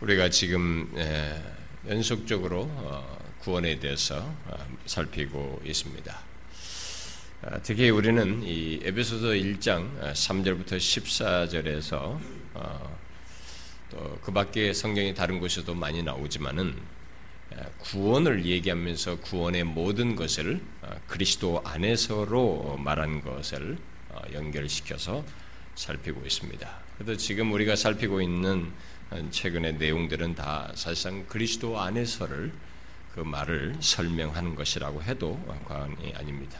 우리가 지금 연속적으로 어, 구원에 대해서 어, 살피고 있습니다. 아, 특히 우리는 이 에베소서 1장 3절부터 14절에서 또 그 밖에 성경이 다른 곳에도 많이 나오지만은 구원을 얘기하면서 구원의 모든 것을 어, 그리스도 안에서로 말한 것을 연결시켜서 살피고 있습니다. 그래도 지금 우리가 살피고 있는 최근의 내용들은 다 사실상 그리스도 안에서를 그 말을 설명하는 것이라고 해도 과언이 아닙니다.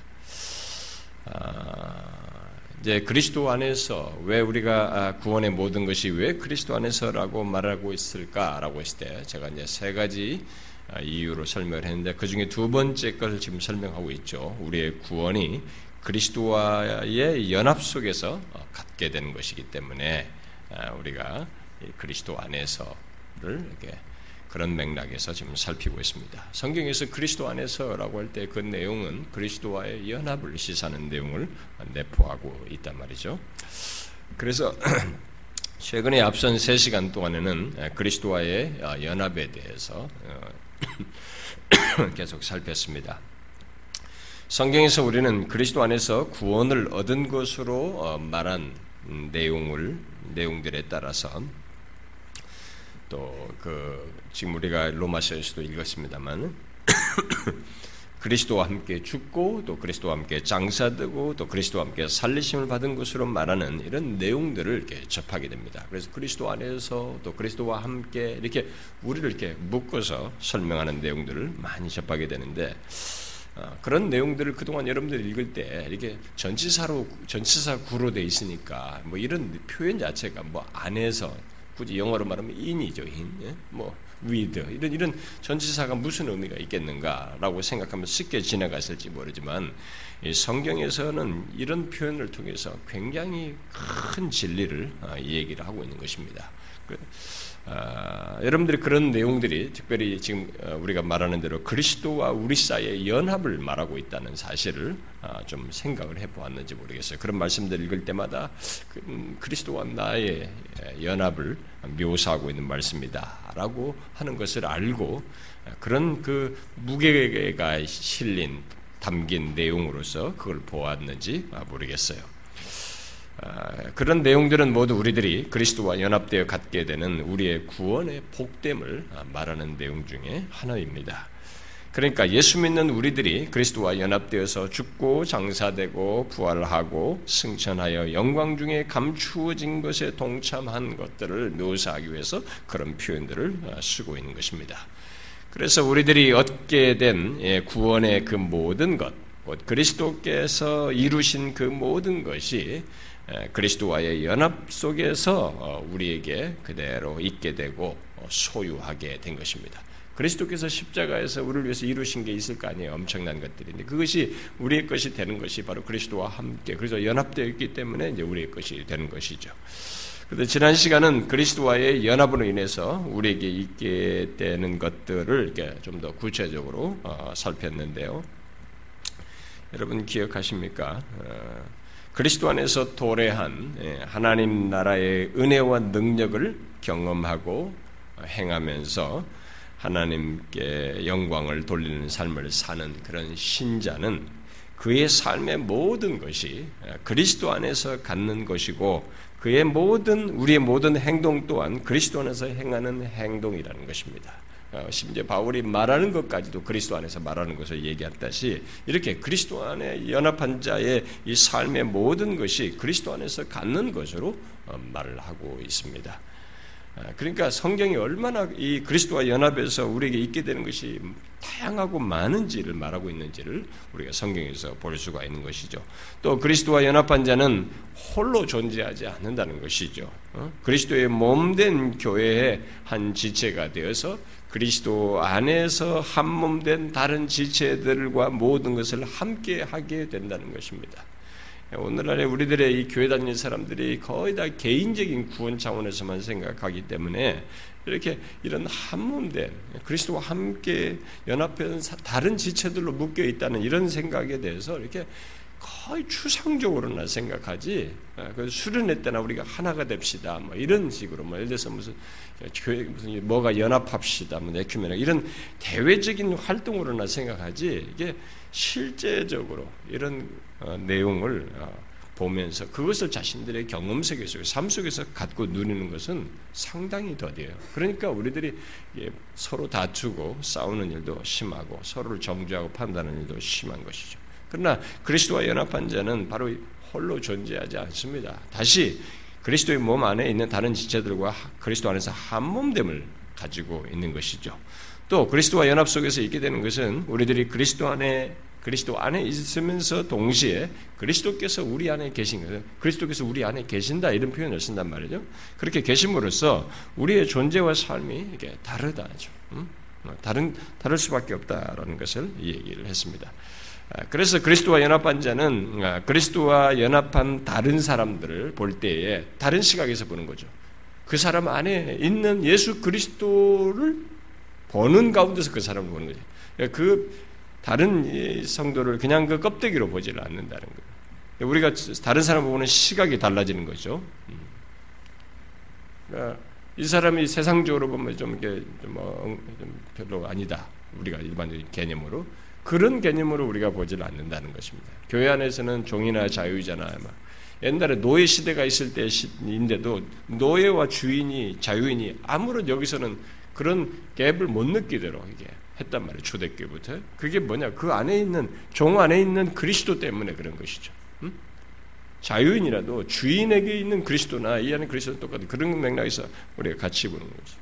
아, 이제 그리스도 안에서 왜 우리가 아, 구원의 모든 것이 왜 그리스도 안에서라고 말하고 있을까라고 했을 때 제가 이제 세 가지 아, 이유로 설명을 했는데 그 중에 두 번째 것을 지금 설명하고 있죠. 우리의 구원이 그리스도와의 연합 속에서 어, 갖게 되는 것이기 때문에 아, 우리가 그리스도 안에서를 이렇게 그런 맥락에서 지금 살피고 있습니다. 성경에서 그리스도 안에서라고 할 때 그 내용은 그리스도와의 연합을 시사하는 내용을 내포하고 있단 말이죠. 그래서 최근에 앞선 3시간 동안에는 그리스도와의 어, 연합에 대해서 어, 계속 살폈습니다. 성경에서 우리는 그리스도 안에서 구원을 얻은 것으로 어, 말한 내용을 내용들에 따라서 또 그 지금 우리가 로마서에서도 읽었습니다만 그리스도와 함께 죽고 또 그리스도와 함께 장사되고 또 그리스도와 함께 살리심을 받은 것으로 말하는 이런 내용들을 이렇게 접하게 됩니다. 그래서 그리스도 안에서 또 그리스도와 함께 이렇게 우리를 이렇게 묶어서 설명하는 내용들을 많이 접하게 되는데 어, 그런 내용들을 그동안 여러분들이 읽을 때 이렇게 전치사로 전치사 구로 돼 있으니까 뭐 이런 표현 자체가 뭐 안에서 굳이 영어로 말하면 in이죠 in 예? 뭐 with 이런 이런 전치사가 무슨 의미가 있겠는가라고 생각하면 쉽게 지나갔을지 모르지만 성경에서는 이런 표현을 통해서 굉장히 큰 진리를 어, 얘기를 하고 있는 것입니다. 그, 아, 여러분들이 그런 내용들이 특별히 지금 어, 우리가 말하는 대로 그리스도와 우리 사이의 연합을 말하고 있다는 사실을 아, 좀 생각을 해보았는지 모르겠어요. 그런 말씀들 읽을 때마다 그, 음, 그리스도와 나의 연합을 묘사하고 있는 말씀이다라고 하는 것을 알고 그런 그 무게가 실린 담긴 내용으로서 그걸 보았는지 모르겠어요. 아, 그런 내용들은 모두 우리들이 그리스도와 연합되어 갖게 되는 우리의 구원의 복됨을 아, 말하는 내용 중에 하나입니다. 그러니까 예수 믿는 우리들이 그리스도와 연합되어서 죽고 장사되고 부활하고 승천하여 영광 중에 감추어진 것에 동참한 것들을 묘사하기 위해서 그런 표현들을 아, 쓰고 있는 것입니다. 그래서 우리들이 얻게 된 예, 구원의 그 모든 것, 그리스도께서 이루신 그 모든 것이 그리스도와의 연합 속에서 어, 우리에게 그대로 있게 되고 어, 소유하게 된 것입니다. 그리스도께서 십자가에서 우리를 위해서 이루신 게 있을 거 아니에요. 엄청난 것들인데 그것이 우리의 것이 되는 것이 바로 그리스도와 함께 그래서 연합되어 있기 때문에 이제 우리의 것이 되는 것이죠. 그런데 지난 시간은 그리스도와의 연합으로 인해서 우리에게 있게 되는 것들을 좀 더 구체적으로 어, 살폈는데요. 여러분 기억하십니까? 그리스도 안에서 도래한 예, 하나님 나라의 은혜와 능력을 경험하고 행하면서 하나님께 영광을 돌리는 삶을 사는 그런 신자는 그의 삶의 모든 것이 예, 그리스도 안에서 갖는 것이고 그의 모든 우리의 모든 행동 또한 그리스도 안에서 행하는 행동이라는 것입니다. 어, 심지어 바울이 말하는 것까지도 그리스도 안에서 말하는 것을 얘기했다시 이렇게 그리스도 안에 연합한 자의 이 삶의 모든 것이 그리스도 안에서 갖는 것으로 어, 말을 하고 있습니다. 아, 그러니까 성경이 얼마나 이 그리스도와 연합해서 우리에게 있게 되는 것이 다양하고 많은지를 말하고 있는지를 우리가 성경에서 볼 수가 있는 것이죠. 또 그리스도와 연합한 자는 홀로 존재하지 않는다는 것이죠. 어? 그리스도의 몸된 교회의 한 지체가 되어서 그리스도 안에서 한 몸된 다른 지체들과 모든 것을 함께 하게 된다는 것입니다. 오늘날에 우리들의 이 교회 다니는 사람들이 거의 다 개인적인 구원 차원에서만 생각하기 때문에 이렇게 이런 한 몸된 그리스도와 함께 연합한 다른 지체들로 묶여 있다는 이런 생각에 대해서 이렇게 거의 추상적으로나 생각하지. 아, 그 수련회 때나 우리가 하나가 됩시다. 뭐 이런 식으로 뭐 예를 들어서 무슨 교회 무슨 뭐가 연합합시다. 뭐 에큐메나 이런 대외적인 활동으로나 생각하지. 이게 실제적으로 이런 어, 내용을 어, 보면서 그것을 자신들의 경험 세계 속에 삶 속에서 갖고 누리는 것은 상당히 더뎌요. 그러니까 우리들이 서로 다투고 싸우는 일도 심하고 서로를 정죄하고 판단하는 일도 심한 것이죠. 그러나 그리스도와 연합한 자는 바로 홀로 존재하지 않습니다. 다시 그리스도의 몸 안에 있는 다른 지체들과 그리스도 안에서 한 몸됨을 가지고 있는 것이죠. 또 그리스도와 연합 속에서 있게 되는 것은 우리들이 그리스도 안에 그리스도 안에 있으면서 동시에 그리스도께서 우리 안에 계신 거예요. 그리스도께서 우리 안에 계신다 이런 표현을 쓴단 말이죠. 그렇게 계심으로써 우리의 존재와 삶이 이게 다르다죠. 음? 다른 다를 수밖에 없다라는 것을 얘기를 했습니다. 아, 그래서 그리스도와 연합한 자는 아, 그리스도와 연합한 다른 사람들을 볼 때에 다른 시각에서 보는 거죠. 그 사람 안에 있는 예수 그리스도를 보는 가운데서 그 사람을 보는 거죠. 그 다른 성도를 그냥 그 껍데기로 보지를 않는다는 거예요. 우리가 다른 사람을 보는 시각이 달라지는 거죠. 음. 그러니까 이 사람이 세상적으로 보면 좀 이게 좀, 뭐, 좀 별로 아니다. 우리가 일반적인 개념으로 그런 개념으로 우리가 보지를 않는다는 것입니다. 교회 안에서는 종이나 자유잖아요. 옛날에 노예 시대가 있을 때인데도 노예와 주인이 자유인이 아무런 여기서는 그런 갭을 못 느끼도록 이게 했단 말이에요. 초대교부터. 그게 뭐냐? 그 안에 있는 종 안에 있는 그리스도 때문에 그런 것이죠. 음? 자유인이라도 주인에게 있는 그리스도나 이 안에 그리스도는 똑같은 그런 맥락에서 우리가 같이 보는 거죠.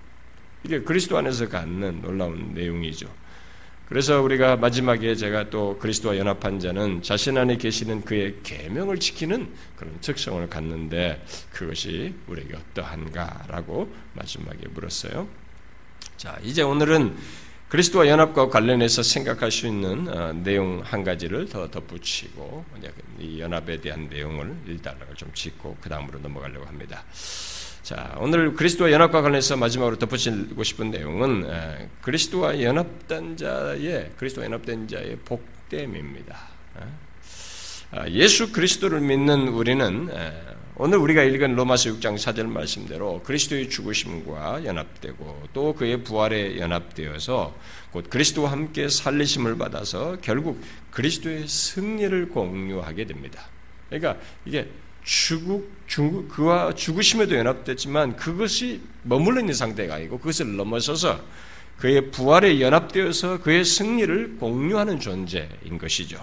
이게 그리스도 안에서 갖는 놀라운 내용이죠. 그래서 우리가 마지막에 제가 또 그리스도와 연합한 자는 자신 안에 계시는 그의 계명을 지키는 그런 특성을 갖는데 그것이 우리에게 어떠한가라고 마지막에 물었어요. 자, 이제 오늘은 그리스도와 연합과 관련해서 생각할 수 있는 어, 내용 한 가지를 더 덧붙이고 이 연합에 대한 내용을 일단락을 좀 짚고 그 다음으로 넘어가려고 합니다. 자, 오늘 그리스도와 연합과 관련해서 마지막으로 덧붙이고 싶은 내용은 에, 그리스도와 연합된 자의 그리스도와 연합된 자의 복됨입니다. 아, 예수 그리스도를 믿는 우리는 오늘 우리가 읽은 로마서 6장 4절 말씀대로 그리스도의 죽으심과 연합되고 또 그의 부활에 연합되어서 곧 그리스도와 함께 살리심을 받아서 결국 그리스도의 승리를 공유하게 됩니다. 그러니까 이게 죽, 죽, 그와 죽으심에도 연합됐지만 그것이 머물러 있는 상태가 아니고 그것을 넘어서서 그의 부활에 연합되어서 그의 승리를 공유하는 존재인 것이죠.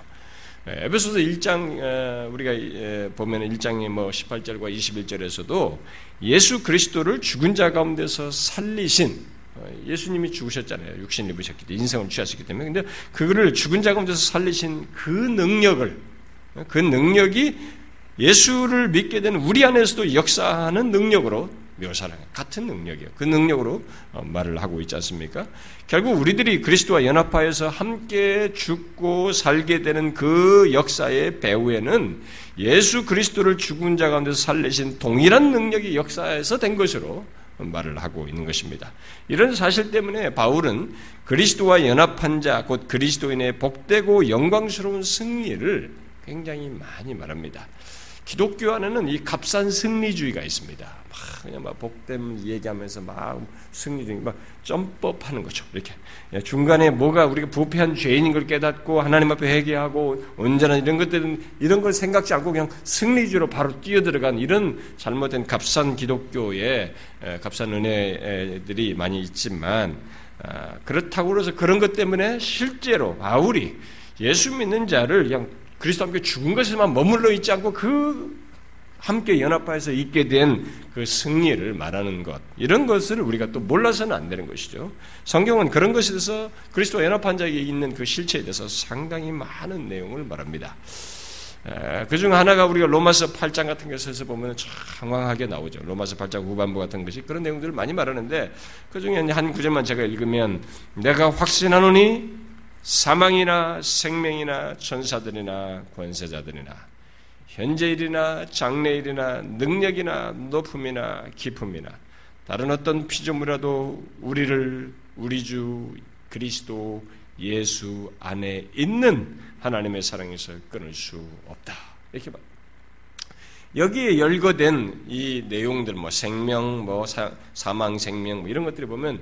예, 에베소서 1장 우리가 예, 보면 1장의 뭐 18절과 21절에서도 예수 그리스도를 죽은 자 가운데서 살리신 어, 예수님이 죽으셨잖아요. 육신 입으셨기 때문에 인생을 취하셨기 때문에 근데 그거를 죽은 자 가운데서 살리신 그 능력을 그 능력이 예수를 믿게 되는 우리 안에서도 역사하는 능력으로 묘사를 같은 능력이에요. 그 능력으로 어, 말을 하고 있지 않습니까? 결국 우리들이 그리스도와 연합하여서 함께 죽고 살게 되는 그 역사의 배후에는 예수 그리스도를 죽은 자 가운데서 살리신 동일한 능력이 역사에서 된 것으로 말을 하고 있는 것입니다. 이런 사실 때문에 바울은 그리스도와 연합한 자, 곧 그리스도인의 복되고 영광스러운 승리를 굉장히 많이 말합니다. 기독교 안에는 이 값싼 승리주의가 있습니다. 막 그냥 막 복됨 얘기하면서 막 승리주의, 막 점법하는 거죠. 이렇게 예, 중간에 뭐가 우리가 부패한 죄인인 걸 깨닫고 하나님 앞에 회개하고 온전한 이런 것들은 이런 걸 생각지 않고 그냥 승리주로 바로 뛰어들어간 이런 잘못된 값싼 기독교의 예, 값싼 은혜들이 많이 있지만 아, 그렇다고 그래서 그런 것 때문에 실제로 바울이 예수 믿는 자를 그냥 그리스도 함께 죽은 것에만 머물러 있지 않고 그 함께 연합하여서 있게 된 그 승리를 말하는 것 이런 것을 우리가 또 몰라서는 안 되는 것이죠. 성경은 그런 것에 대해서 그리스도와 연합한 자에게 있는 그 실체에 대해서 상당히 많은 내용을 말합니다. 그중 하나가 우리가 로마서 8장 같은 것에서 보면 장황하게 나오죠. 로마서 8장 후반부 같은 것이 그런 내용들을 많이 말하는데 그 중에 한 구절만 제가 읽으면 내가 확신하노니 사망이나 생명이나 천사들이나 권세자들이나 현재일이나 장래일이나 능력이나 높음이나 기품이나 다른 어떤 피조물이라도 우리를 우리 주 그리스도 예수 안에 있는 하나님의 사랑에서 끊을 수 없다. 이렇게 말. 여기에 열거된 이 내용들, 뭐 생명, 뭐 사, 망 생명, 뭐 이런 것들을 보면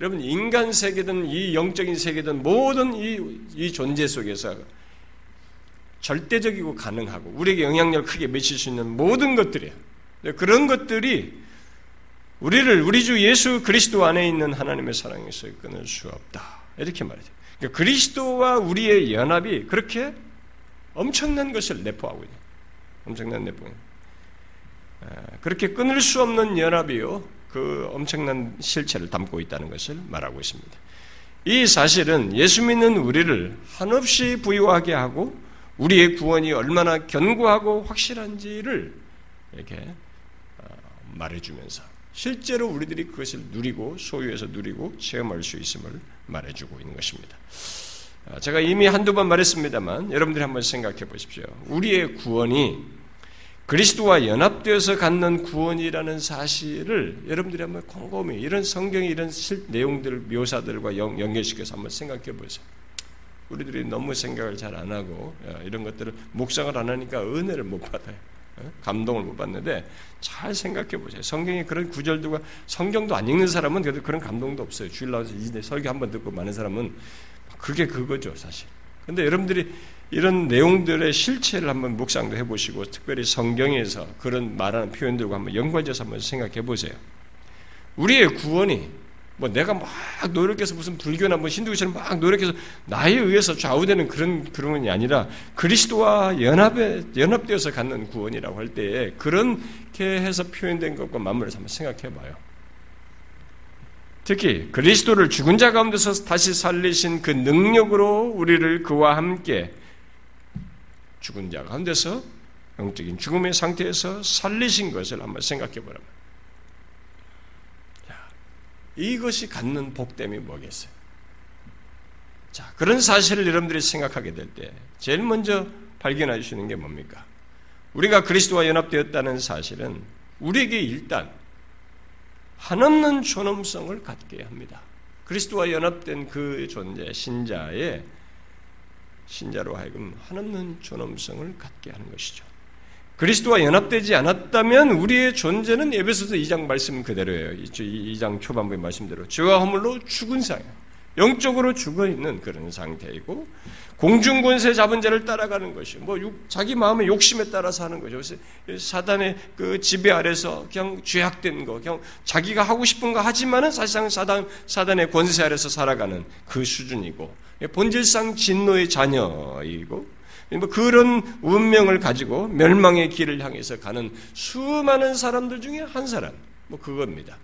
여러분 인간 세계든 이 영적인 세계든 모든 이, 이 존재 속에서 절대적이고 가능하고 우리에게 영향력을 크게 미칠 수 있는 모든 것들이에요. 그런 것들이 우리를 우리 주 예수 그리스도 안에 있는 하나님의 사랑에서 끊을 수 없다. 이렇게 말이죠. 그러니까 그리스도와 우리의 연합이 그렇게 엄청난 것을 내포하고 있는 엄청난 내포. 그렇게 끊을 수 없는 연합이요. 그 엄청난 실체를 담고 있다는 것을 말하고 있습니다. 이 사실은 예수 믿는 우리를 한없이 부유하게 하고 우리의 구원이 얼마나 견고하고 확실한지를 이렇게 어, 말해주면서 실제로 우리들이 그것을 누리고 소유해서 누리고 체험할 수 있음을 말해주고 있는 것입니다. 어, 제가 이미 한두 번 말했습니다만 여러분들이 한번 생각해 보십시오. 우리의 구원이 그리스도와 연합되어서 갖는 구원이라는 사실을 여러분들이 한번 곰곰이 이런 성경의 이런 내용들 묘사들과 연결시켜서 한번 생각해 보세요. 우리들이 너무 생각을 잘 안 하고 어, 이런 것들을 묵상을 안 하니까 은혜를 못 받아요. 어? 감동을 못 받는데 잘 생각해 보세요. 성경에 그런 구절도가 성경도 안 읽는 사람은 그래도 그런 감동도 없어요. 주일 나와서 이 설교 한 번 듣고 많은 사람은 그게 그거죠, 사실. 근데 여러분들이 이런 내용들의 실체를 한번 묵상도 해보시고 특별히 성경에서 그런 말하는 표현들과 한번 연관져서 한번 생각해 보세요. 우리의 구원이 뭐 내가 막 노력해서 무슨 불교나 뭐 신두교처럼 막 노력해서 나에 의해서 좌우되는 그런 그런 게 아니라 그리스도와 연합에 연합되어서 갖는 구원이라고 할 때에 그렇게 해서 표현된 것과 맞물려서 한번 생각해 봐요. 특히 그리스도를 죽은 자 가운데서 다시 살리신 그 능력으로 우리를 그와 함께 죽은 자 가운데서 영적인 죽음의 상태에서 살리신 것을 한번 생각해 보라면 이것이 갖는 복됨이 뭐겠어요? 자, 그런 사실을 여러분들이 생각하게 될 때, 제일 먼저 발견해 주시는 게 뭡니까? 우리가 그리스도와 연합되었다는 사실은 우리에게 일단 한없는 존엄성을 갖게 합니다. 그리스도와 연합된 그 존재, 신자의 신자로 하여금 한없는 존엄성을 갖게 하는 것이죠. 그리스도와 연합되지 않았다면 우리의 존재는 에베소서 2장 말씀 그대로예요. 2장 초반부의 말씀대로 죄와 허물로 죽은 상태, 영적으로 죽어 있는 그런 상태이고 공중 권세 잡은 자를 따라가는 것이 뭐 자기 마음의 욕심에 따라서 하는 거죠. 사단의 그 지배 아래서 그냥 죄악된 거, 그냥 자기가 하고 싶은 거 하지만은 사실상 사단 사단의 권세 아래서 살아가는 그 수준이고 본질상 진노의 자녀이고 뭐 그런 운명을 가지고 멸망의 길을 향해서 가는 수많은 사람들 중에 한 사람, 뭐 그겁니다.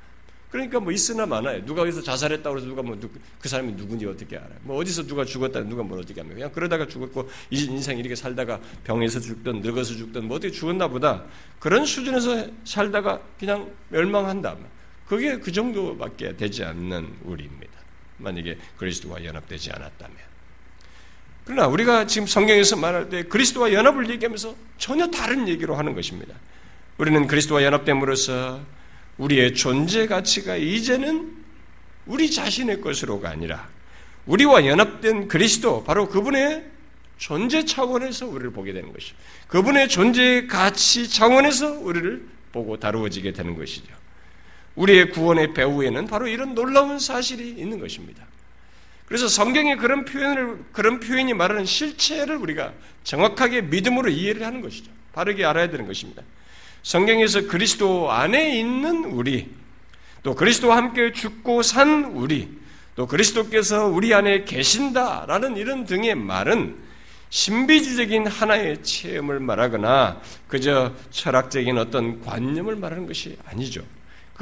그러니까 뭐 있으나 많아요. 누가 어디서 자살했다고 해서 누가 뭐 그 사람이 누군지 어떻게 알아요? 뭐 어디서 누가 죽었다 누가 뭘 어떻게 합니까? 그냥 그러다가 죽었고 인생 이렇게 살다가 병에서 죽든 늙어서 죽든 뭐 어떻게 죽었나 보다 그런 수준에서 살다가 그냥 멸망한다. 그게 그 정도밖에 되지 않는 우리입니다. 만약에 그리스도와 연합되지 않았다면. 그러나 우리가 지금 성경에서 말할 때 그리스도와 연합을 얘기하면서 전혀 다른 얘기로 하는 것입니다. 우리는 그리스도와 연합됨으로써 우리의 존재 가치가 이제는 우리 자신의 것으로가 아니라 우리와 연합된 그리스도, 바로 그분의 존재 차원에서 우리를 보게 되는 것이죠. 그분의 존재 가치 차원에서 우리를 보고 다루어지게 되는 것이죠. 우리의 구원의 배후에는 바로 이런 놀라운 사실이 있는 것입니다. 그래서 성경의 그런 표현을 그런 표현이 말하는 실체를 우리가 정확하게 믿음으로 이해를 하는 것이죠. 바르게 알아야 되는 것입니다. 성경에서 그리스도 안에 있는 우리, 또 그리스도와 함께 죽고 산 우리, 또 그리스도께서 우리 안에 계신다라는 이런 등의 말은 신비주적인 하나의 체험을 말하거나 그저 철학적인 어떤 관념을 말하는 것이 아니죠.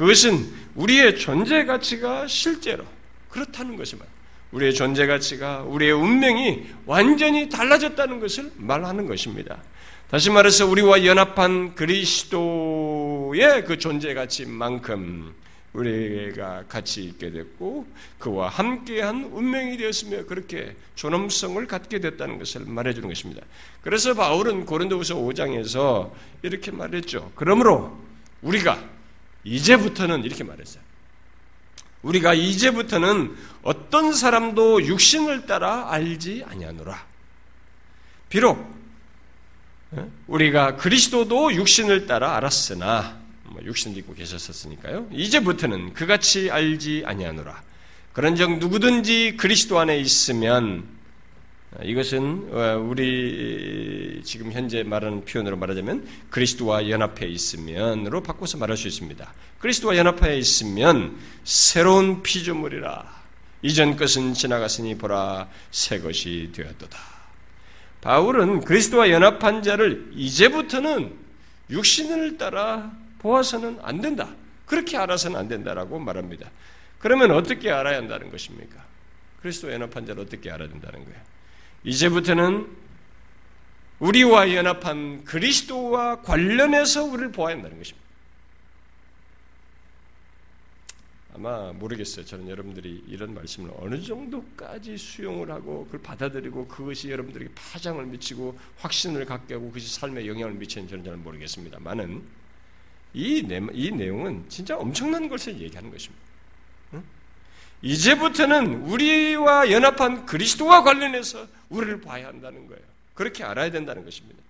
그것은 우리의 존재 가치가 실제로 그렇다는 것입니다. 우리의 존재 가치가 우리의 운명이 완전히 달라졌다는 것을 말하는 것입니다. 다시 말해서 우리와 연합한 그리스도의 그 존재 가치만큼 우리가 같이 있게 됐고 그와 함께한 운명이 되었으며 그렇게 존엄성을 갖게 됐다는 것을 말해주는 것입니다. 그래서 바울은 고린도후서 5장에서 이렇게 말했죠. 그러므로 우리가 이제부터는 이렇게 말했어요. 우리가 이제부터는 어떤 사람도 육신을 따라 알지 아니하노라. 비록 어? 우리가 그리스도도 육신을 따라 알았으나 뭐 육신도 입고 계셨었으니까요. 이제부터는 그같이 알지 아니하노라. 그런즉 누구든지 그리스도 안에 있으면 이것은 어, 우리 지금 현재 말하는 표현으로 말하자면 그리스도와 연합해 있으면으로 바꿔서 말할 수 있습니다. 그리스도와 연합해 있으면 새로운 피조물이라. 이전 것은 지나갔으니 보라 새 것이 되었도다. 바울은 그리스도와 연합한 자를 이제부터는 육신을 따라 보아서는 안 된다. 그렇게 알아서는 안 된다라고 말합니다. 그러면 어떻게 알아야 한다는 것입니까? 그리스도와 연합한 자를 어떻게 알아야 된다는 거예요? 이제부터는 우리와 연합한 그리스도와 관련해서 우리를 보아야 한다는 것입니다. 아마 모르겠어요. 저는 여러분들이 이런 말씀을 어느 정도까지 수용을 하고 그걸 받아들이고 그것이 여러분들에게 파장을 미치고 확신을 갖게 하고 그것이 삶에 영향을 미치는 저는 잘 모르겠습니다만은 이, 내, 이 내용은 진짜 엄청난 것을 얘기하는 것입니다. 이제부터는 우리와 연합한 그리스도와 관련해서 우리를 봐야 한다는 거예요. 그렇게 알아야 된다는 것입니다.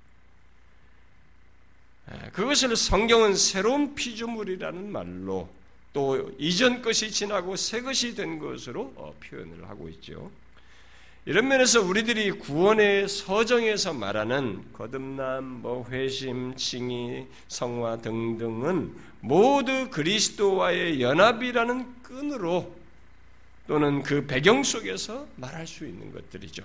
예, 그것을 성경은 새로운 피조물이라는 말로 또 이전 것이 지나고 새 것이 된 것으로 어, 표현을 하고 있죠. 이런 면에서 우리들이 구원의 서정에서 말하는 거듭남, 뭐 회심, 칭의, 성화 등등은 모두 그리스도와의 연합이라는 끈으로 또는 그 배경 속에서 말할 수 있는 것들이죠.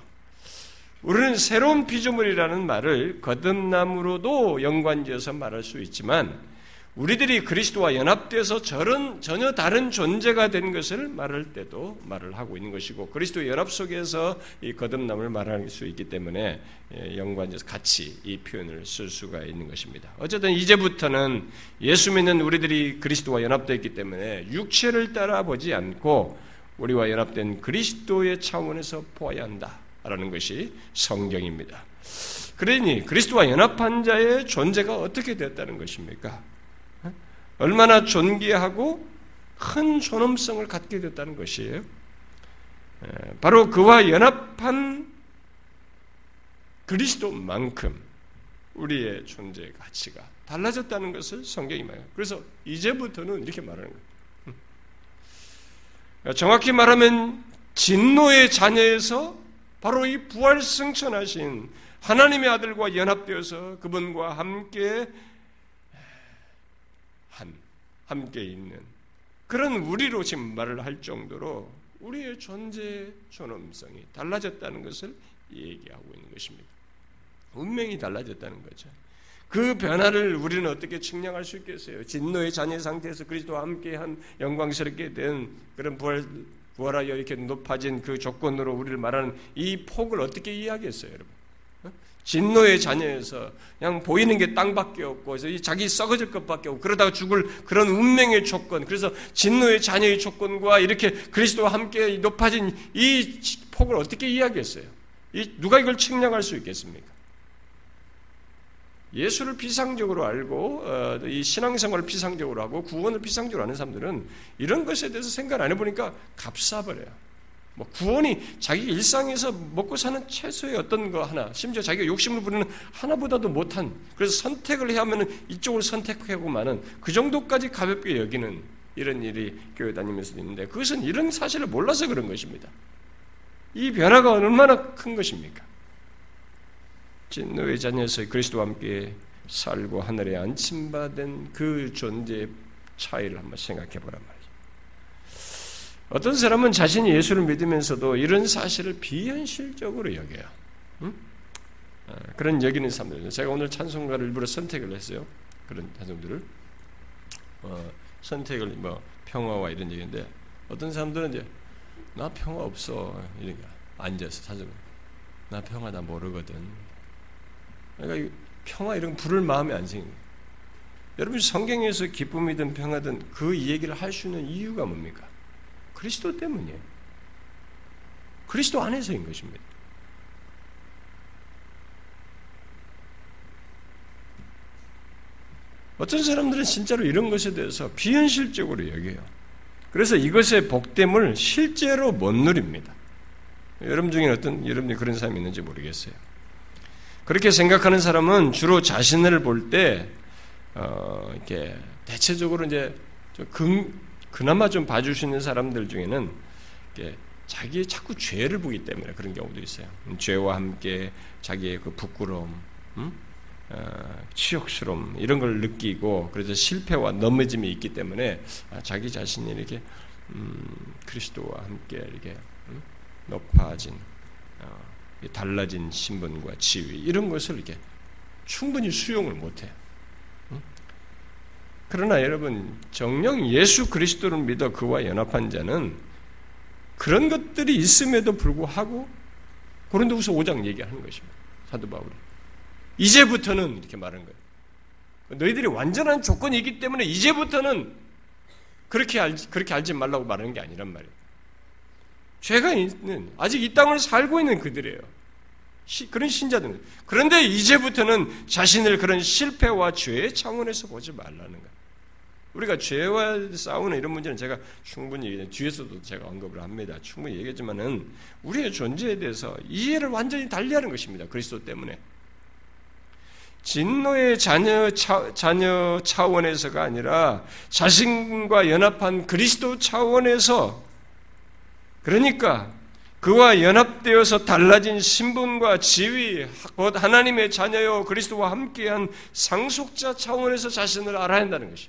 우리는 새로운 피조물이라는 말을 거듭남으로도 연관지어서 말할 수 있지만 우리들이 그리스도와 연합돼서 저런 전혀 다른 존재가 된 것을 말할 때도 말을 하고 있는 것이고 그리스도 연합 속에서 이 거듭남을 말할 수 있기 때문에 예, 연관지어서 같이 이 표현을 쓸 수가 있는 것입니다. 어쨌든 이제부터는 예수 믿는 우리들이 그리스도와 연합되어 있기 때문에 육체를 따라 보지 않고 우리와 연합된 그리스도의 차원에서 보아야 한다라는 것이 성경입니다. 그러니 그리스도와 연합한 자의 존재가 어떻게 되었다는 것입니까? 얼마나 존귀하고 큰 존엄성을 갖게 됐다는 것이에요. 바로 그와 연합한 그리스도만큼 우리의 존재 가치가 달라졌다는 것을 성경이 말해요. 그래서 이제부터는 이렇게 말하는 거예요. 정확히 말하면 진노의 자녀에서 바로 이 부활 승천하신 하나님의 아들과 연합되어서 그분과 함께 한 함께 있는 그런 우리로 지금 말을 할 정도로 우리의 존재 존엄성이 달라졌다는 것을 얘기하고 있는 것입니다. 운명이 달라졌다는 거죠. 그 변화를 우리는 어떻게 측량할 수 있겠어요? 진노의 자녀 상태에서 그리스도와 함께 한 영광스럽게 된 그런 부활, 부활하여 이렇게 높아진 그 조건으로 우리를 말하는 이 폭을 어떻게 이해하겠어요, 여러분? 어? 진노의 자녀에서 그냥 보이는 게 땅밖에 없고 그래서 자기 썩어질 것밖에 없고 그러다가 죽을 그런 운명의 조건 그래서 진노의 자녀의 조건과 이렇게 그리스도와 함께 높아진 이 폭을 어떻게 이해하겠어요? 누가 이걸 측량할 수 있겠습니까? 예수를 비상적으로 알고 어, 이 신앙생활을 비상적으로 하고 구원을 비상적으로 하는 사람들은 이런 것에 대해서 생각 안 해보니까 값싸버려요. 뭐 구원이 자기 일상에서 먹고 사는 최소의 어떤 거 하나, 심지어 자기가 욕심을 부리는 하나보다도 못한 그래서 선택을 해야 하면 이쪽을 선택하고 많은 그 정도까지 가볍게 여기는 이런 일이 교회 다니면서 있는데 그것은 이런 사실을 몰라서 그런 것입니다. 이 변화가 얼마나 큰 것입니까? 진노의 자녀에서 그리스도와 함께 살고 하늘에 안침받은 그 존재의 차이를 한번 생각해 보란 말이죠. 어떤 사람은 자신이 예수를 믿으면서도 이런 사실을 비현실적으로 여겨요. 응? 아, 그런 여기는 사람들. 제가 오늘 찬송가를 일부러 선택을 했어요. 그런 찬송들을 어, 선택을 뭐 평화와 이런 얘기인데 어떤 사람들은 이제 나 평화 없어 이러니까 앉아서 찬송. 나 평화 다 모르거든. 그러니까 평화 이런 부를 마음에 안 생겨요. 여러분 성경에서 기쁨이든 평화든 그 얘기를 할 수 있는 이유가 뭡니까? 그리스도 때문이에요. 그리스도 안에서인 것입니다. 어떤 사람들은 진짜로 이런 것에 대해서 비현실적으로 여겨요. 그래서 이것의 복됨을 실제로 못 누립니다. 여러분 중에 어떤 여러분이 그런 사람이 있는지 모르겠어요. 그렇게 생각하는 사람은 주로 자신을 볼때 어, 이렇게 대체적으로 이제 좀 금, 그나마 좀 봐줄 수 있는 사람들 중에는 자기의 자꾸 죄를 보기 때문에 그런 경우도 있어요. 죄와 함께 자기의 그 부끄러움, 음? 어, 치욕스러움 이런 걸 느끼고 그래서 실패와 넘어짐이 있기 때문에 아, 자기 자신이 이렇게 음, 그리스도와 함께 이렇게 음? 높아진 어, 달라진 신분과 지위 이런 것을 이렇게 충분히 수용을 못해요. 음? 그러나 여러분 정령 예수 그리스도를 믿어 그와 연합한 자는 그런 것들이 있음에도 불구하고 고린도후서 5장 얘기하는 것입니다. 사도 바울이 이제부터는 이렇게 말하는 거예요. 너희들이 완전한 조건이 있기 때문에 이제부터는 그렇게 알지, 그렇게 알지 말라고 말하는 게 아니란 말이에요. 죄가 있는 아직 이 땅을 살고 있는 그들이에요. 시, 그런 신자들은 그런데 이제부터는 자신을 그런 실패와 죄의 차원에서 보지 말라는 거예요. 우리가 죄와 싸우는 이런 문제는 제가 충분히 뒤에서도 제가 언급을 합니다. 충분히 얘기했지만은 우리의 존재에 대해서 이해를 완전히 달리하는 것입니다. 그리스도 때문에. 진노의 자녀, 차, 자녀 차원에서가 아니라 자신과 연합한 그리스도 차원에서 그러니까 그와 연합되어서 달라진 신분과 지위, 곧 하나님의 자녀요 그리스도와 함께한 상속자 차원에서 자신을 알아야 한다는 것이.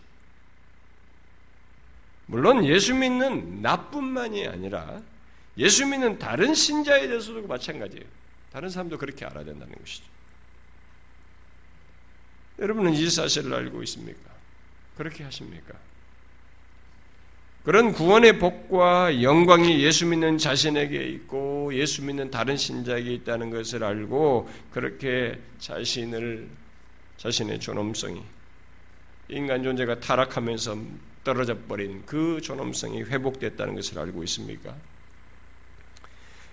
물론 예수 믿는 나뿐만이 아니라 예수 믿는 다른 신자에 대해서도 마찬가지예요. 다른 사람도 그렇게 알아야 된다는 것이죠. 여러분은 이 사실을 알고 있습니까? 그렇게 하십니까? 그런 구원의 복과 영광이 예수 믿는 자신에게 있고 예수 믿는 다른 신자에게 있다는 것을 알고 그렇게 자신을 자신의 존엄성이 인간 존재가 타락하면서 떨어져 버린 그 존엄성이 회복됐다는 것을 알고 있습니까?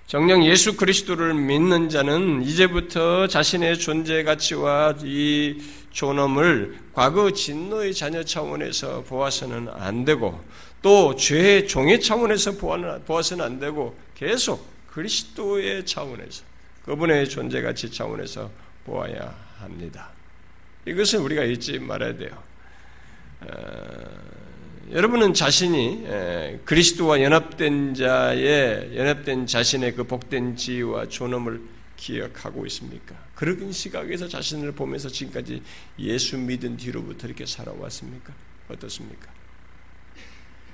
정령 예수 그리스도를 믿는 자는 이제부터 자신의 존재 가치와 이 존엄을 과거 진노의 자녀 차원에서 보아서는 안 되고 또 죄의 종의 차원에서 보아서는 안 되고 계속 그리스도의 차원에서 그분의 존재 가치 차원에서 보아야 합니다. 이것을 우리가 잊지 말아야 돼요. 어... 여러분은 자신이 그리스도와 연합된 자의 연합된 자신의 그 복된 지위와 존엄을 기억하고 있습니까? 그런 시각에서 자신을 보면서 지금까지 예수 믿은 뒤로부터 이렇게 살아왔습니까? 어떻습니까?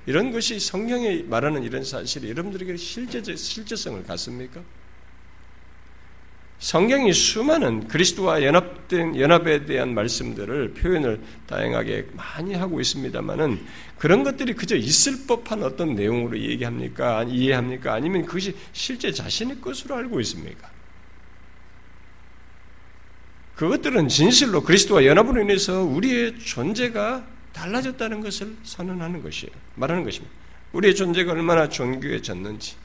이런 것이 성경에 말하는 이런 사실이 여러분들에게 실제, 실제성을 갖습니까? 성경이 수많은 그리스도와 연합된 연합에 대한 말씀들을 표현을 다양하게 많이 하고 있습니다만은 그런 것들이 그저 있을 법한 어떤 내용으로 얘기합니까? 이해합니까? 아니면 그것이 실제 자신의 것으로 알고 있습니까? 그것들은 진실로 그리스도와 연합으로 인해서 우리의 존재가 달라졌다는 것을 선언하는 것이에요. 말하는 것입니다. 우리의 존재가 얼마나 존귀해졌는지,